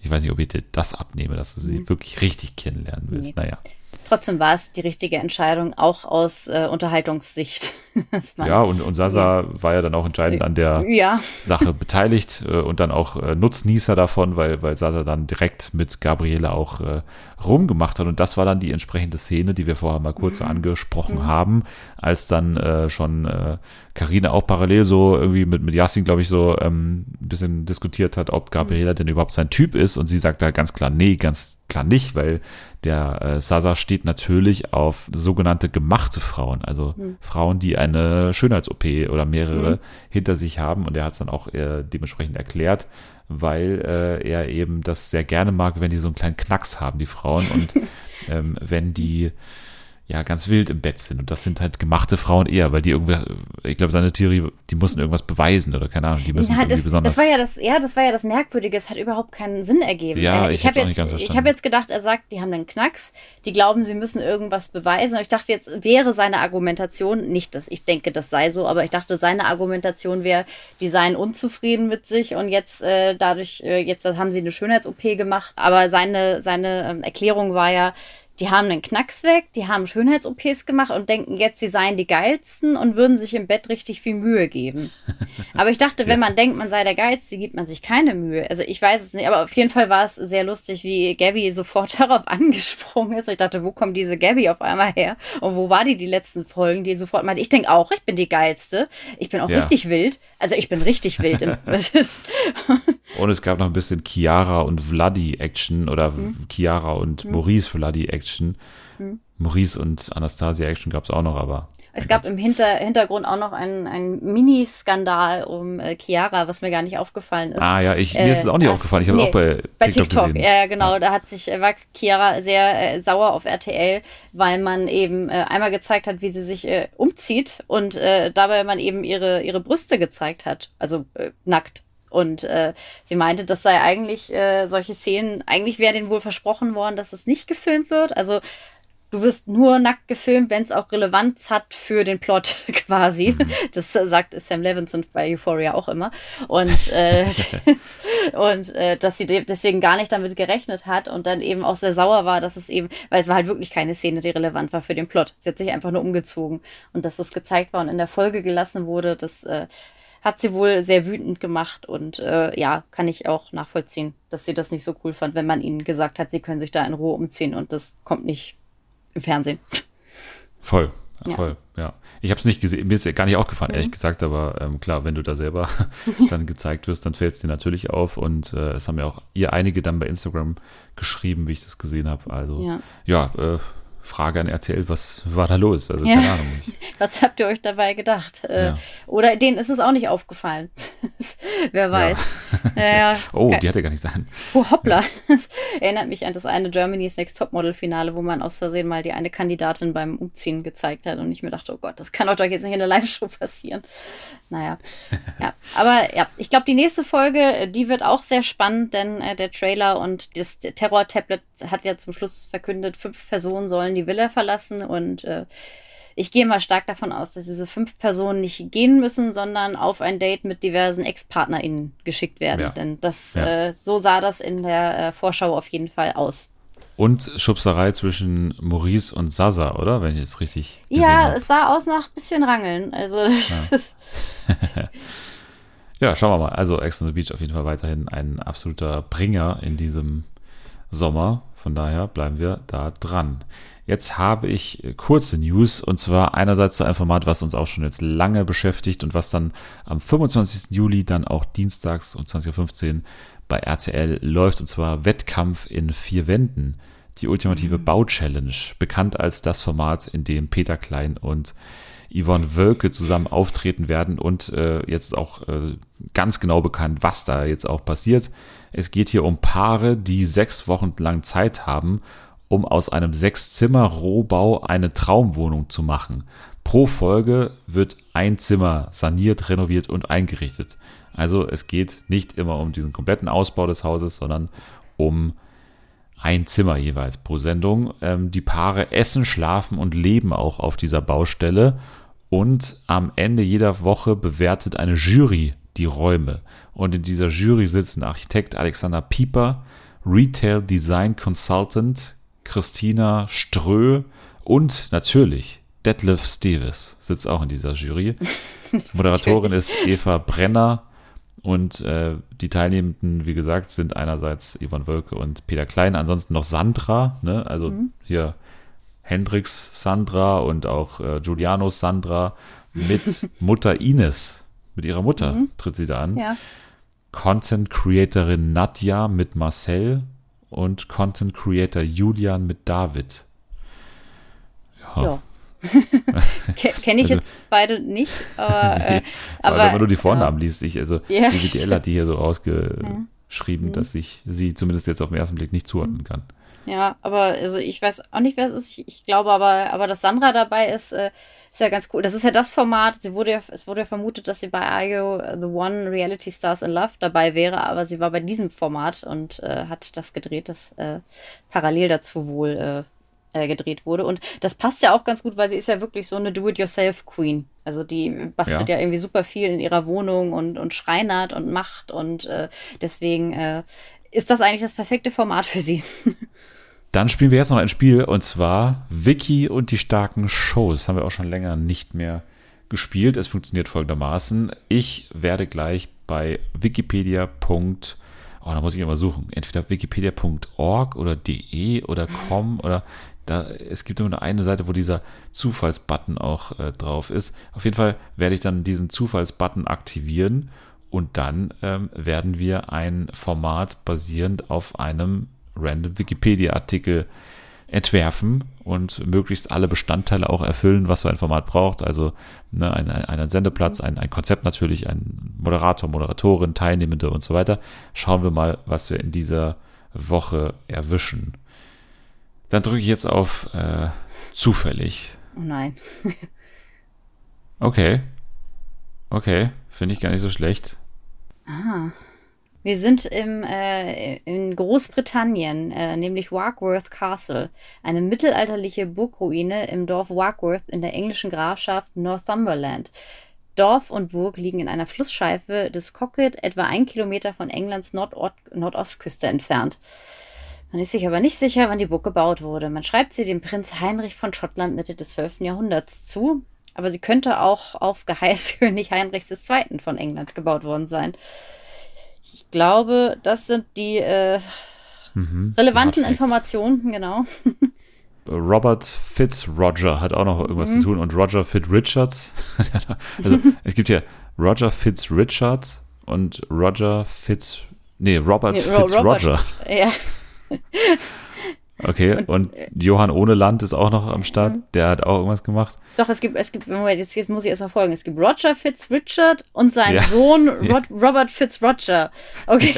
ich weiß nicht, ob ich dir das abnehme, dass du sie wirklich richtig kennenlernen willst. Nee. Naja. Trotzdem war es die richtige Entscheidung, auch aus äh, Unterhaltungssicht. <laughs> Ja, und, und Sasa war ja dann auch entscheidend an der ja, Sache beteiligt äh, und dann auch äh, Nutznießer davon, weil, weil Sasa dann direkt mit Gabriele auch äh, rumgemacht hat. Und das war dann die entsprechende Szene, die wir vorher mal kurz so angesprochen haben, als dann äh, schon äh, Carina auch parallel so irgendwie mit, mit Yassin, glaube ich, so ähm, ein bisschen diskutiert hat, ob Gabriela denn überhaupt sein Typ ist. Und sie sagt da ganz klar, nee, ganz klar nicht, weil der äh, Sasa steht natürlich auf sogenannte gemachte Frauen, also Frauen, die eine Schönheits-OP oder mehrere hinter sich haben. Und er hat es dann auch äh, dementsprechend erklärt, weil äh, er eben das sehr gerne mag, wenn die so einen kleinen Knacks haben, die Frauen. Und <laughs> ähm, wenn die ja ganz wild im Bett sind. Und das sind halt gemachte Frauen eher, weil die irgendwie, ich glaube, seine Theorie, die mussten irgendwas beweisen oder keine Ahnung, die müssen ja, irgendwie das, besonders. das war ja das, ja, das war ja das Merkwürdige. Es hat überhaupt keinen Sinn ergeben. Ja, Äh, ich ich habe jetzt, ich habe jetzt gedacht, er sagt, die haben einen Knacks, die glauben, sie müssen irgendwas beweisen. Und ich dachte jetzt wäre seine Argumentation nicht, dass ich denke, das sei so, aber ich dachte, seine Argumentation wäre, die seien unzufrieden mit sich und jetzt äh, dadurch, äh, jetzt haben sie eine Schönheits-OP gemacht. Aber seine seine ähm, Erklärung war ja die haben einen Knacks weg, die haben Schönheits-OPs gemacht und denken jetzt, sie seien die geilsten und würden sich im Bett richtig viel Mühe geben. <laughs> Aber ich dachte, wenn man denkt, man sei der Geilste, gibt man sich keine Mühe. Also ich weiß es nicht, aber auf jeden Fall war es sehr lustig, wie Gabby sofort <laughs> darauf angesprungen ist. Ich dachte, wo kommt diese Gabby auf einmal her? Und wo war die die letzten Folgen, die sofort meinte, ich denke auch, ich bin die Geilste. Ich bin auch Ja. richtig wild. Also ich bin richtig wild. Im <laughs> Und es gab noch ein bisschen Chiara und Vladi-Action oder Mhm. Chiara und Maurice Vladi-Action. Maurice und Anastasia-Action gab es auch noch, aber Es gab im Hinter Hintergrund auch noch einen, einen Mini-Skandal um äh, Chiara, was mir gar nicht aufgefallen ist. Ah ja, ich, mir Äh, ist es auch nicht das- aufgefallen. Ich habe nee, auch bei TikTok, bei TikTok, gesehen. ja, ja, genau. Da hat sich, äh, war Chiara sehr äh, sauer auf RTL, weil man eben äh, einmal gezeigt hat, wie sie sich äh, umzieht und äh, dabei man eben ihre, ihre Brüste gezeigt hat. Also äh, nackt. Und äh, sie meinte, das sei eigentlich äh, solche Szenen, eigentlich wäre denen wohl versprochen worden, dass es nicht gefilmt wird. Also du wirst nur nackt gefilmt, wenn es auch Relevanz hat für den Plot <laughs> quasi. Das äh, sagt Sam Levinson bei Euphoria auch immer. Und, äh, <laughs> und äh, dass sie de- deswegen gar nicht damit gerechnet hat und dann eben auch sehr sauer war, dass es eben, weil es war halt wirklich keine Szene, die relevant war für den Plot. Sie hat sich einfach nur umgezogen und dass das gezeigt war und in der Folge gelassen wurde, das äh, hat sie wohl sehr wütend gemacht und äh, ja, kann ich auch nachvollziehen, dass sie das nicht so cool fand, wenn man ihnen gesagt hat, sie können sich da in Ruhe umziehen und das kommt nicht im Fernsehen. Voll, Ja. voll, ja. Ich habe es nicht gesehen, mir ist ja gar nicht aufgefallen, Mhm. ehrlich gesagt, aber ähm, klar, wenn du da selber <laughs> dann gezeigt wirst, dann fällt es dir natürlich auf und äh, es haben ja auch ihr einige dann bei Instagram geschrieben, wie ich das gesehen habe. Also Ja. ja, äh, Frage an RTL, was war da los? Also Ja. keine Ahnung. <laughs> Was habt ihr euch dabei gedacht? Äh, Ja. Oder denen ist es auch nicht aufgefallen. <laughs> Wer weiß. <laughs> Ja. Ja, oh, Ge- die hätte gar nicht sein. Oh, hoppla. Das erinnert mich an das eine Germany's Next Topmodel-Finale, wo man aus Versehen mal die eine Kandidatin beim Umziehen gezeigt hat und ich mir dachte, oh Gott, das kann doch doch jetzt nicht in der Live-Show passieren. Naja. Ja. Aber ja, ich glaube, die nächste Folge, äh, die wird auch sehr spannend, denn äh, der Trailer und das Terror-Tablet hat ja zum Schluss verkündet, fünf Personen sollen die Villa verlassen und äh, ich gehe mal stark davon aus, dass diese fünf Personen nicht gehen müssen, sondern auf ein Date mit diversen Ex-PartnerInnen geschickt werden. Ja. Denn das, Ja. äh, so sah das in der äh, Vorschau auf jeden Fall aus. Und Schubserei zwischen Maurice und Sasa, oder? Wenn ich es richtig Ja, habe. es sah aus nach ein bisschen Rangeln. Also, das <laughs> ist, <laughs> Ja, schauen wir mal. Also Ex on the Beach auf jeden Fall weiterhin ein absoluter Bringer in diesem Sommer. Von daher bleiben wir da dran. Jetzt habe ich äh, kurze News und zwar einerseits zu einem Format, was uns auch schon jetzt lange beschäftigt und was dann am 25. Juli dann auch dienstags um 20.15 Uhr bei RTL läuft und zwar Wettkampf in vier Wänden. Die ultimative Bau-Challenge, bekannt als das Format, in dem Peter Klein und Yvonne Wölke zusammen auftreten werden und äh, jetzt auch äh, ganz genau bekannt, was da jetzt auch passiert. Es geht hier um Paare, die sechs Wochen lang Zeit haben, um aus einem Sechs-Zimmer-Rohbau eine Traumwohnung zu machen. Pro Folge wird ein Zimmer saniert, renoviert und eingerichtet. Also es geht nicht immer um diesen kompletten Ausbau des Hauses, sondern um ein Zimmer jeweils pro Sendung. Ähm, die Paare essen, schlafen und leben auch auf dieser Baustelle. Und am Ende jeder Woche bewertet eine Jury die Räume. Und in dieser Jury sitzen Architekt Alexander Pieper, Retail Design Consultant Christina Strö und natürlich Detlef Steves sitzt auch in dieser Jury. <laughs> Moderatorin ist Eva Brenner und äh, die Teilnehmenden, wie gesagt, sind einerseits Yvonne Wölke und Peter Klein, ansonsten noch Sandra, ne? also hier Hendrix Sandra und auch äh, Giulianos Sandra mit <laughs> Mutter Ines, mit ihrer Mutter tritt sie da an. ja. Content Creatorin Nadja mit Marcel und Content Creator Julian mit David. Ja, Ja. <laughs> Kenne ich Also- jetzt beide nicht, aber, <laughs> äh, allem, aber wenn man nur die Vornamen liest, ich, also <laughs> Ja, die GTL hat die hier so Mhm. rausgeschrieben, dass ich sie zumindest jetzt auf den ersten Blick nicht zuordnen kann. Ja, aber also ich weiß auch nicht, wer es ist. Ich, ich glaube aber, aber dass Sandra dabei ist, äh, ist ja ganz cool. Das ist ja das Format. Sie wurde ja, es wurde ja vermutet, dass sie bei Ayo The One Reality Stars in Love dabei wäre, aber sie war bei diesem Format und äh, hat das gedreht, das äh, parallel dazu wohl äh, äh, gedreht wurde. Und das passt ja auch ganz gut, weil sie ist ja wirklich so eine Do-it-yourself-Queen. Also die bastelt Ja. ja. irgendwie super viel in ihrer Wohnung und, und schreinert und macht und äh, deswegen äh, ist das eigentlich das perfekte Format für sie. <laughs> Dann spielen wir jetzt noch ein Spiel und zwar Wiki und die starken Shows. Das haben wir auch schon länger nicht mehr gespielt. Es funktioniert folgendermaßen. Ich werde gleich bei Wikipedia. Oh, da muss ich immer suchen. Entweder wikipedia.org oder de oder com oder da, es gibt nur eine Seite, wo dieser Zufallsbutton auch äh, drauf ist. Auf jeden Fall werde ich dann diesen Zufallsbutton aktivieren und dann ähm, werden wir ein Format basierend auf einem random Wikipedia-Artikel entwerfen und möglichst alle Bestandteile auch erfüllen, was so ein Format braucht. Also ne, ein, ein, einen Sendeplatz, ein, ein Konzept natürlich, ein Moderator, Moderatorin, Teilnehmende und so weiter. Schauen wir mal, was wir in dieser Woche erwischen. Dann drücke ich jetzt auf äh, zufällig. Oh nein. Okay. Okay, finde ich gar nicht so schlecht. Wir sind im, äh, in Großbritannien, äh, nämlich Warkworth Castle, eine mittelalterliche Burgruine im Dorf Warkworth in der englischen Grafschaft Northumberland. Dorf und Burg liegen in einer Flussscheife des Cocket, etwa ein Kilometer von Englands Nordort Nordostküste entfernt. Man ist sich aber nicht sicher, wann die Burg gebaut wurde. Man schreibt sie dem Prinz Heinrich von Schottland Mitte des 12. Jahrhunderts zu, aber sie könnte auch auf Geheiß <laughs> König Heinrichs II. von England gebaut worden sein. Ich glaube, das sind die äh, relevanten Hard Facts. Informationen, genau. Robert Fitzroger hat auch noch irgendwas Mhm. zu tun und Roger Fitzrichards. <laughs> also es gibt hier Roger Fitzrichards und Roger Fitz. Nee, Robert Nee, Ro- Fitzroger. Ja, <laughs> Okay, und Johann Ohneland ist auch noch am Start. Mhm. Der hat auch irgendwas gemacht. doch, es gibt, es gibt, Moment, jetzt, jetzt muss ich erst mal folgen. Es gibt Roger Fitzrichard und sein Ja. Sohn <laughs> Rod, Robert Fitzroger. Okay,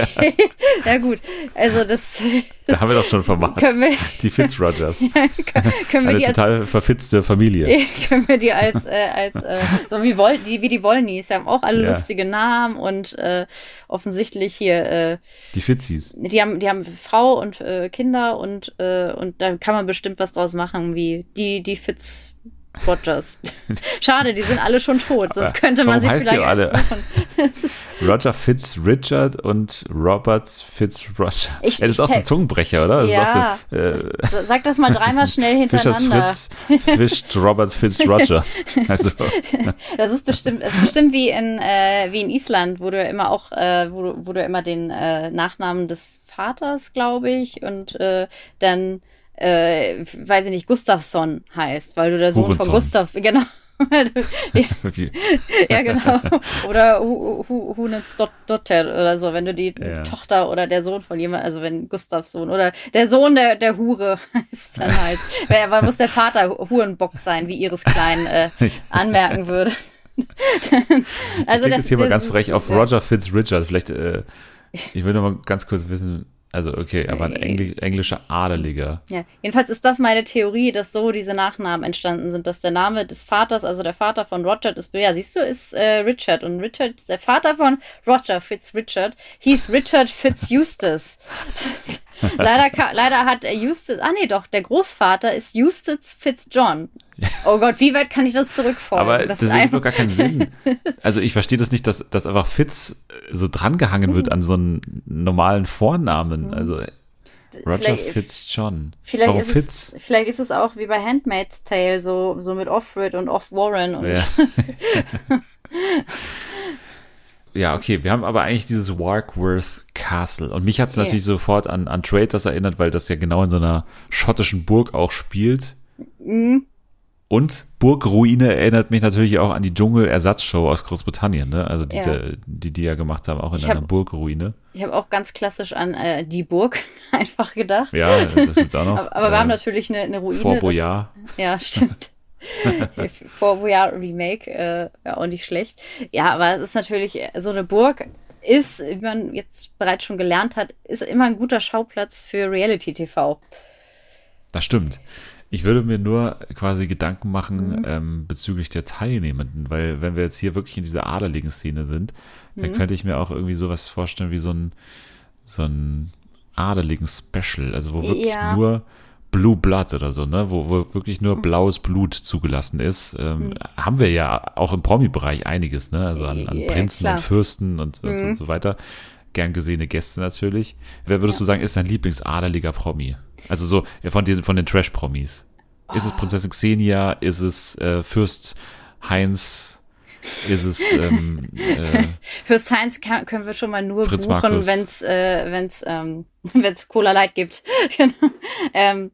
ja. <laughs> gut. Also das, <laughs> Da haben wir doch schon Format. können wir, Die Fitzrogers. können wir Eine die als total verfitzte Familie. können wir die als, äh, als äh, so wie, Wol die, wie die Wollnies, die haben auch alle Ja. lustige Namen und äh, offensichtlich hier, äh, Die Fitzis. die haben, die haben Frau und äh, Kinder und, äh, und da kann man bestimmt was draus machen, wie die, die Fitz Rogers. <laughs> Schade, die sind alle schon tot, sonst könnte man sie heißt die vielleicht alle? <laughs> Roger Fitz Richard und Robert Fitz Roger. Ich- ja, das ist auch so ein Zungenbrecher, oder? Das Ja. so, äh, Sag das mal dreimal <laughs> schnell hintereinander. Fischt Robert Fitz Roger. Also, Das ist bestimmt, das ist bestimmt wie in, äh, wie in Island, wo du immer auch, äh, wo, du- wo du immer den äh, Nachnamen des Vaters, glaube ich, und äh, dann, äh, weiß ich nicht, Gustafsson heißt, weil du der Sohn Hurensohn. von Gustav, <laughs> genau. <laughs> Ja, ja, genau. Oder Hu- Hu- Hunets Dot- Dotter oder so, wenn du die Ja. Tochter oder der Sohn von jemand, also wenn Gustavs Sohn oder der Sohn der, der Hure <laughs> heißt dann halt. Wer muss der Vater Hu- Hurenbock sein, wie Iris Klein äh, anmerken würde. also ich klingt jetzt hier mal das ganz ist- frech auf. Roger Fitz Richard. Vielleicht, äh, ich will noch mal ganz kurz wissen, also okay, aber ein Engli englischer Adeliger. Ja, jedenfalls ist das meine Theorie, dass so diese Nachnamen entstanden sind, dass der Name des Vaters, also der Vater von Roger ist, ja, siehst du, ist äh, Richard und Richard ist der Vater von Roger Fitz Richard, hieß Richard Fitz Eustace. <laughs> leider, leider hat äh, Eustace, ah nee, doch, der Großvater ist Eustace Fitz John. Oh Gott, wie weit kann ich das zurückfolgen? Aber das, ist ergibt einfach- doch gar keinen Sinn. <laughs> Also ich verstehe das nicht, dass, dass einfach Fitz so drangehangen wird an so einen normalen Vornamen. Also Roger Mhm. Vielleicht- Fitz John. Vielleicht Warum ist, Fitz? es, vielleicht ist es auch wie bei Handmaid's Tale, so, so mit Offred und Off-Warren und Ja. <laughs> ja, okay, wir haben aber eigentlich dieses Warkworth Castle. Und mich hat es Ja. natürlich sofort an, an Traitors erinnert, weil das ja genau in so einer schottischen Burg auch spielt. Mhm. Und Burgruine erinnert mich natürlich auch an die Dschungel-Ersatzshow aus Großbritannien, ne? Also die, Ja. die, die ja gemacht haben, auch in Ich einer hab- Burgruine. Ich habe auch ganz klassisch an äh, die Burg <laughs> einfach gedacht. Ja, das gibt's auch noch. Aber, aber wir Äh, haben natürlich eine, eine Ruine. Vor das- Boyard. Ja, <laughs> stimmt. <laughs> Vor Boyard Remake, äh, ja, auch nicht schlecht. Ja, aber es ist natürlich, äh, so eine Burg ist, wie man jetzt bereits schon gelernt hat, ist immer ein guter Schauplatz für Reality-TV. Das stimmt. Ich würde mir nur quasi Gedanken Mhm. machen ähm, bezüglich der Teilnehmenden, weil wenn wir jetzt hier wirklich in dieser adeligen Szene sind, Mhm. dann könnte ich mir auch irgendwie sowas vorstellen wie so ein, so ein adeligen Special, also wo wirklich Ja. nur Blue Blood oder so, ne, wo, wo wirklich nur blaues Blut zugelassen ist, ähm, haben wir ja auch im Promi-Bereich einiges, ne, also an, an Ja, Prinzen klar. und Fürsten und, und, so, und so weiter. Gern gesehene Gäste natürlich. Wer würdest du sagen, ist dein Lieblingsadeliger Promi? Also so ja, von, diesen, von den Trash-Promis. Ist Ah. es Prinzessin Xenia? Ist es äh, Fürst Heinz? Ist es ähm, <laughs> äh, Fürs Heinz kann, können wir schon mal nur Prinz buchen, wenn es äh, wenn's, ähm, <laughs> wenn's Cola Light gibt. <laughs> Genau. ähm,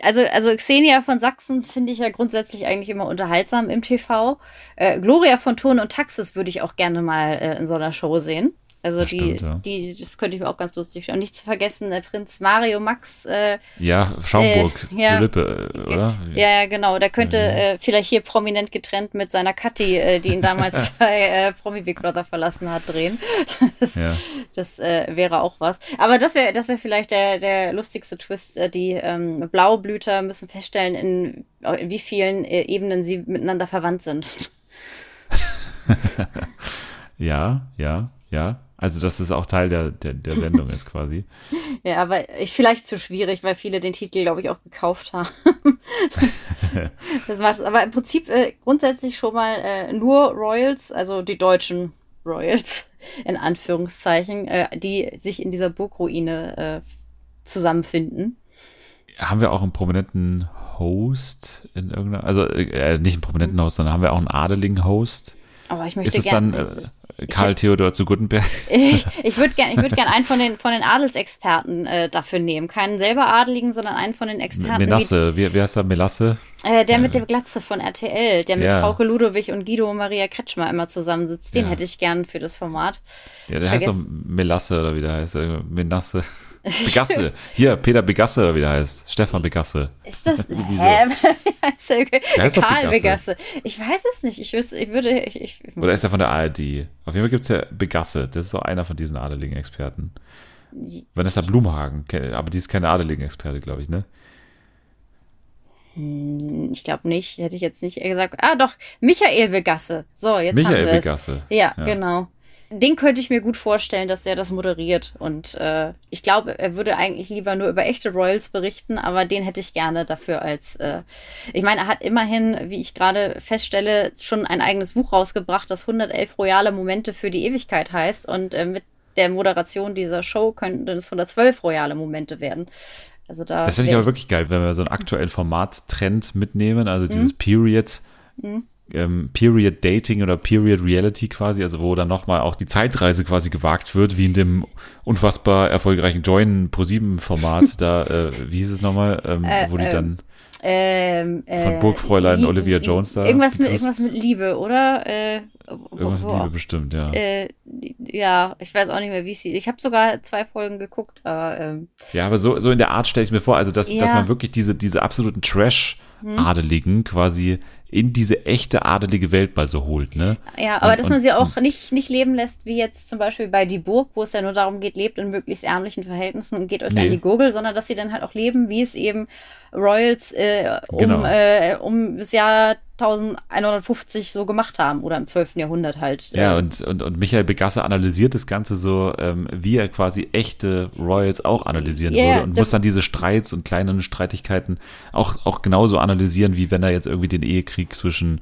also, also Xenia von Sachsen finde ich ja grundsätzlich eigentlich immer unterhaltsam im TV. Äh, Gloria von Turn und Taxis würde ich auch gerne mal äh, in so einer Show sehen. Also Das die, stimmt, ja. die, das könnte ich mir auch ganz lustig Und nicht zu vergessen, der Prinz Mario Max, äh, ja, Schaumburg Äh, ja. zu Lippe, äh, oder? ja, ja, genau. Der könnte äh, vielleicht hier prominent getrennt mit seiner Kathi, äh, die ihn damals <laughs> bei äh, Promi Big Brother verlassen hat, drehen. <laughs> Das, Ja. das äh, wäre auch was. Aber das wäre das wäre vielleicht der, der lustigste Twist. Äh, die ähm, Blaublüter müssen feststellen, in, in wie vielen äh, Ebenen sie miteinander verwandt sind. <laughs> Ja, ja, ja. Also, dass es auch Teil der, der, der Sendung ist quasi. <laughs> Ja, aber ich, vielleicht zu schwierig, weil viele den Titel, glaube ich, auch gekauft haben. <laughs> das, das macht es. Aber im Prinzip äh, grundsätzlich schon mal äh, nur Royals, also die deutschen Royals, <laughs> in Anführungszeichen, äh, die sich in dieser Burgruine äh, zusammenfinden. Haben wir auch einen prominenten Host in irgendeiner, also äh, nicht einen prominenten Host, sondern haben wir auch einen adeligen Host? Aber ich möchte es dann Karl Theodor zu Gutenberg? <laughs> Ich, ich würde gerne würd gern einen von den, von den Adelsexperten äh, dafür nehmen. Keinen selber Adeligen, sondern einen von den Experten. wie- Menasse, wie, wie heißt er? Melasse? Äh, der mit der Glatze von RTL, der mit Ja. Frauke Ludowig und Guido Maria Kretschmer immer zusammensitzt. Den Ja. hätte ich gern für das Format. Ja, der Ich heißt doch Melasse oder wie der heißt. äh, Menasse. Begasse. Hier, Peter Begasse oder wie der heißt. Stefan Begasse. Ist das. <laughs> Hä? <laughs> Heißt Karl Begasse. Ich weiß es nicht. Ich, wüsste, ich würde. Ich, ich, Oder ist er von der ARD? Auf jeden Fall gibt es ja Begasse. Das ist so einer von diesen adeligen Experten. Vanessa Blumhagen, aber die ist keine adeligen Experte, glaube ich, ne? ich glaube nicht. Hätte ich jetzt nicht gesagt. Ah, doch. Michael Begasse. So, jetzt haben Michael wir es. Begasse. Ja, Ja. genau. Den könnte ich mir gut vorstellen, dass der das moderiert. Und äh, ich glaube, er würde eigentlich lieber nur über echte Royals berichten, aber den hätte ich gerne dafür als. Äh, ich meine, er hat immerhin, wie ich gerade feststelle, schon ein eigenes Buch rausgebracht, das 111 royale Momente für die Ewigkeit heißt. Und äh, mit der Moderation dieser Show könnten es 112 royale Momente werden. Also da das finde ich aber wirklich geil, wenn wir so einen aktuellen Format-Trend mitnehmen, also dieses mhm. Period. Mhm ähm, Period Dating oder Period Reality quasi, also wo dann nochmal auch die Zeitreise quasi gewagt wird, wie in dem unfassbar erfolgreichen Join Pro 7 Format, da, äh, wie hieß es nochmal, ähm, äh, wo die dann ähm, äh, von Burgfräulein Lieb, Olivia Jones da. Irgendwas mit, irgendwas mit Liebe, oder? Äh, irgendwas mit Liebe bestimmt, ja. Äh, ja, ich weiß auch nicht mehr, wie es hieß. Ich habe sogar zwei Folgen geguckt, aber. Ähm, ja, aber so, so in der Art stelle ich mir vor, also dass, ja. dass man wirklich diese, diese absoluten Trash-Adeligen hm. quasi in diese echte adelige Welt mal so holt, ne? Ja, aber und, dass man sie auch nicht, nicht leben lässt, wie jetzt zum Beispiel bei Die Burg, wo es ja nur darum geht, lebt in möglichst ärmlichen Verhältnissen und geht euch nee. an die Gurgel, sondern dass sie dann halt auch leben, wie es eben Royals äh, um, genau. äh, um das Jahr 1150 so gemacht haben oder im 12. Jahrhundert halt. Ja, äh. und, und, und Michael Begasse analysiert das Ganze so, ähm, wie er quasi echte Royals auch analysieren yeah, würde und muss dann diese Streits und kleinen Streitigkeiten auch, auch genauso analysieren, wie wenn er jetzt irgendwie den Ehekrieg zwischen.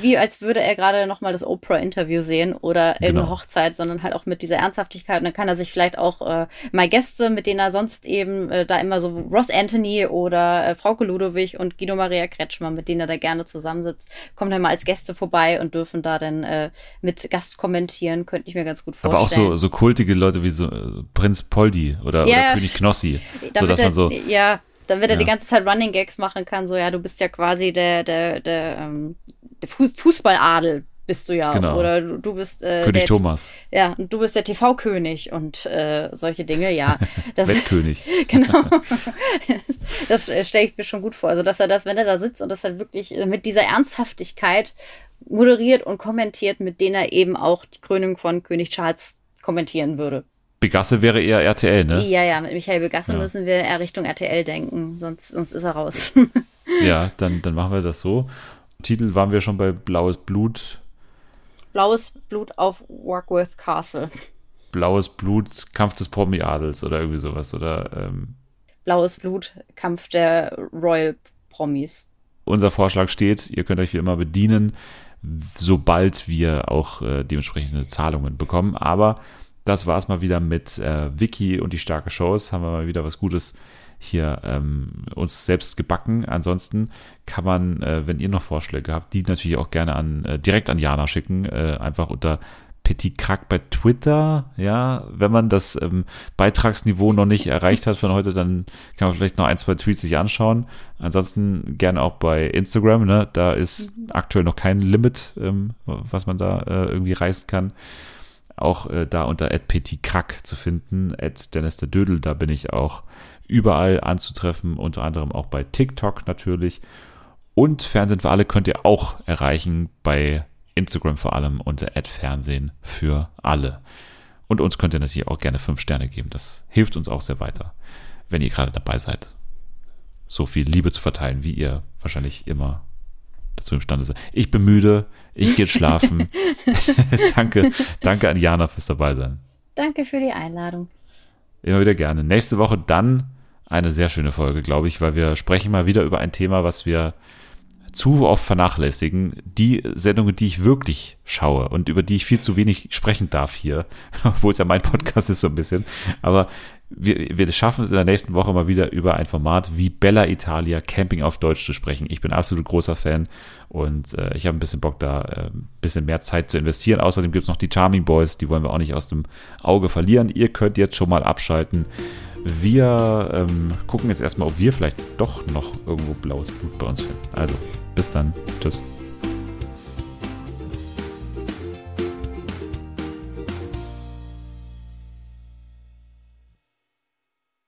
Wie als würde er gerade nochmal das Oprah-Interview sehen oder genau. eine Hochzeit, sondern halt auch mit dieser Ernsthaftigkeit. Und dann kann er sich vielleicht auch äh, mal Gäste, mit denen er sonst eben äh, da immer so Ross Anthony oder äh, Frauke Ludowig und Guido Maria Kretschmer, mit denen er da gerne zusammensitzt, kommen dann mal als Gäste vorbei und dürfen da dann äh, mit Gast kommentieren, könnte ich mir ganz gut vorstellen. Aber auch so, so kultige Leute wie so äh, Prinz Poldi oder, ja, oder König Knossi. So, dass er, man so, ja, damit er ja. die ganze Zeit Running Gags machen kann, so ja, du bist ja quasi der, der, der, ähm, der Fußballadel bist du ja. Genau. Oder du, du bist äh, König Thomas. Ja, du bist der TV-König und äh, solche Dinge, ja. <laughs> Das, Wettkönig. <laughs> genau. <laughs> das stelle ich mir schon gut vor. Also, dass er das, wenn er da sitzt und das halt wirklich mit dieser Ernsthaftigkeit moderiert und kommentiert, mit denen er eben auch die Krönung von König Charles kommentieren würde. Begasse wäre eher RTL, ne? Ja, ja, mit Michael Begasse ja. müssen wir eher Richtung RTL denken, sonst, sonst ist er raus. ja, dann, dann machen wir das so. Titel waren wir schon bei Blaues Blut, Blaues Blut auf Warkworth Castle. Blaues Blut, Kampf des Promi-Adels oder irgendwie sowas, oder? Ähm, Blaues Blut, Kampf der Royal Promis. Unser Vorschlag steht, ihr könnt euch wie immer bedienen, sobald wir auch äh, dementsprechende Zahlungen bekommen. Aber das war es mal wieder mit äh, Vicky und die starke Shows. Haben wir mal wieder was Gutes hier ähm, uns selbst gebacken. Ansonsten kann man, äh, wenn ihr noch Vorschläge habt, die natürlich auch gerne an äh, direkt an Jana schicken, äh, einfach unter Petit Crack bei Twitter, ja, wenn man das ähm, Beitragsniveau noch nicht erreicht hat von heute, dann kann man vielleicht noch ein, zwei Tweets sich anschauen. Ansonsten gerne auch bei Instagram, ne? Da ist mhm. aktuell noch kein Limit, ähm, was man da äh, irgendwie reißen kann. Auch äh, da unter Petit Crack zu finden, Dennis der Dödel, da bin ich auch überall anzutreffen, unter anderem auch bei TikTok natürlich. Und Fernsehen für alle könnt ihr auch erreichen bei Instagram vor allem unter Fernsehen für alle. Und uns könnt ihr natürlich auch gerne fünf Sterne geben. Das hilft uns auch sehr weiter, wenn ihr gerade dabei seid, so viel Liebe zu verteilen, wie ihr wahrscheinlich immer dazu imstande seid. Ich bin müde, ich gehe schlafen. <laughs> <laughs> danke, danke an Jana fürs dabei sein. Danke für die Einladung. Immer wieder gerne. Nächste Woche dann eine sehr schöne Folge, glaube ich, weil wir sprechen mal wieder über ein Thema, was wir zu oft vernachlässigen. Die Sendungen, die ich wirklich schaue und über die ich viel zu wenig sprechen darf hier, <laughs> obwohl es ja mein Podcast ist so ein bisschen. Aber wir, wir schaffen es in der nächsten Woche mal wieder über ein Format wie Bella Italia Camping auf Deutsch zu sprechen. Ich bin absolut großer Fan und äh, ich habe ein bisschen Bock, da äh, ein bisschen mehr Zeit zu investieren. Außerdem gibt es noch die Charming Boys, die wollen wir auch nicht aus dem Auge verlieren. Ihr könnt jetzt schon mal abschalten. Wir ähm, gucken jetzt erstmal, ob wir vielleicht doch noch irgendwo blaues Blut bei uns finden. Also, bis dann. Tschüss.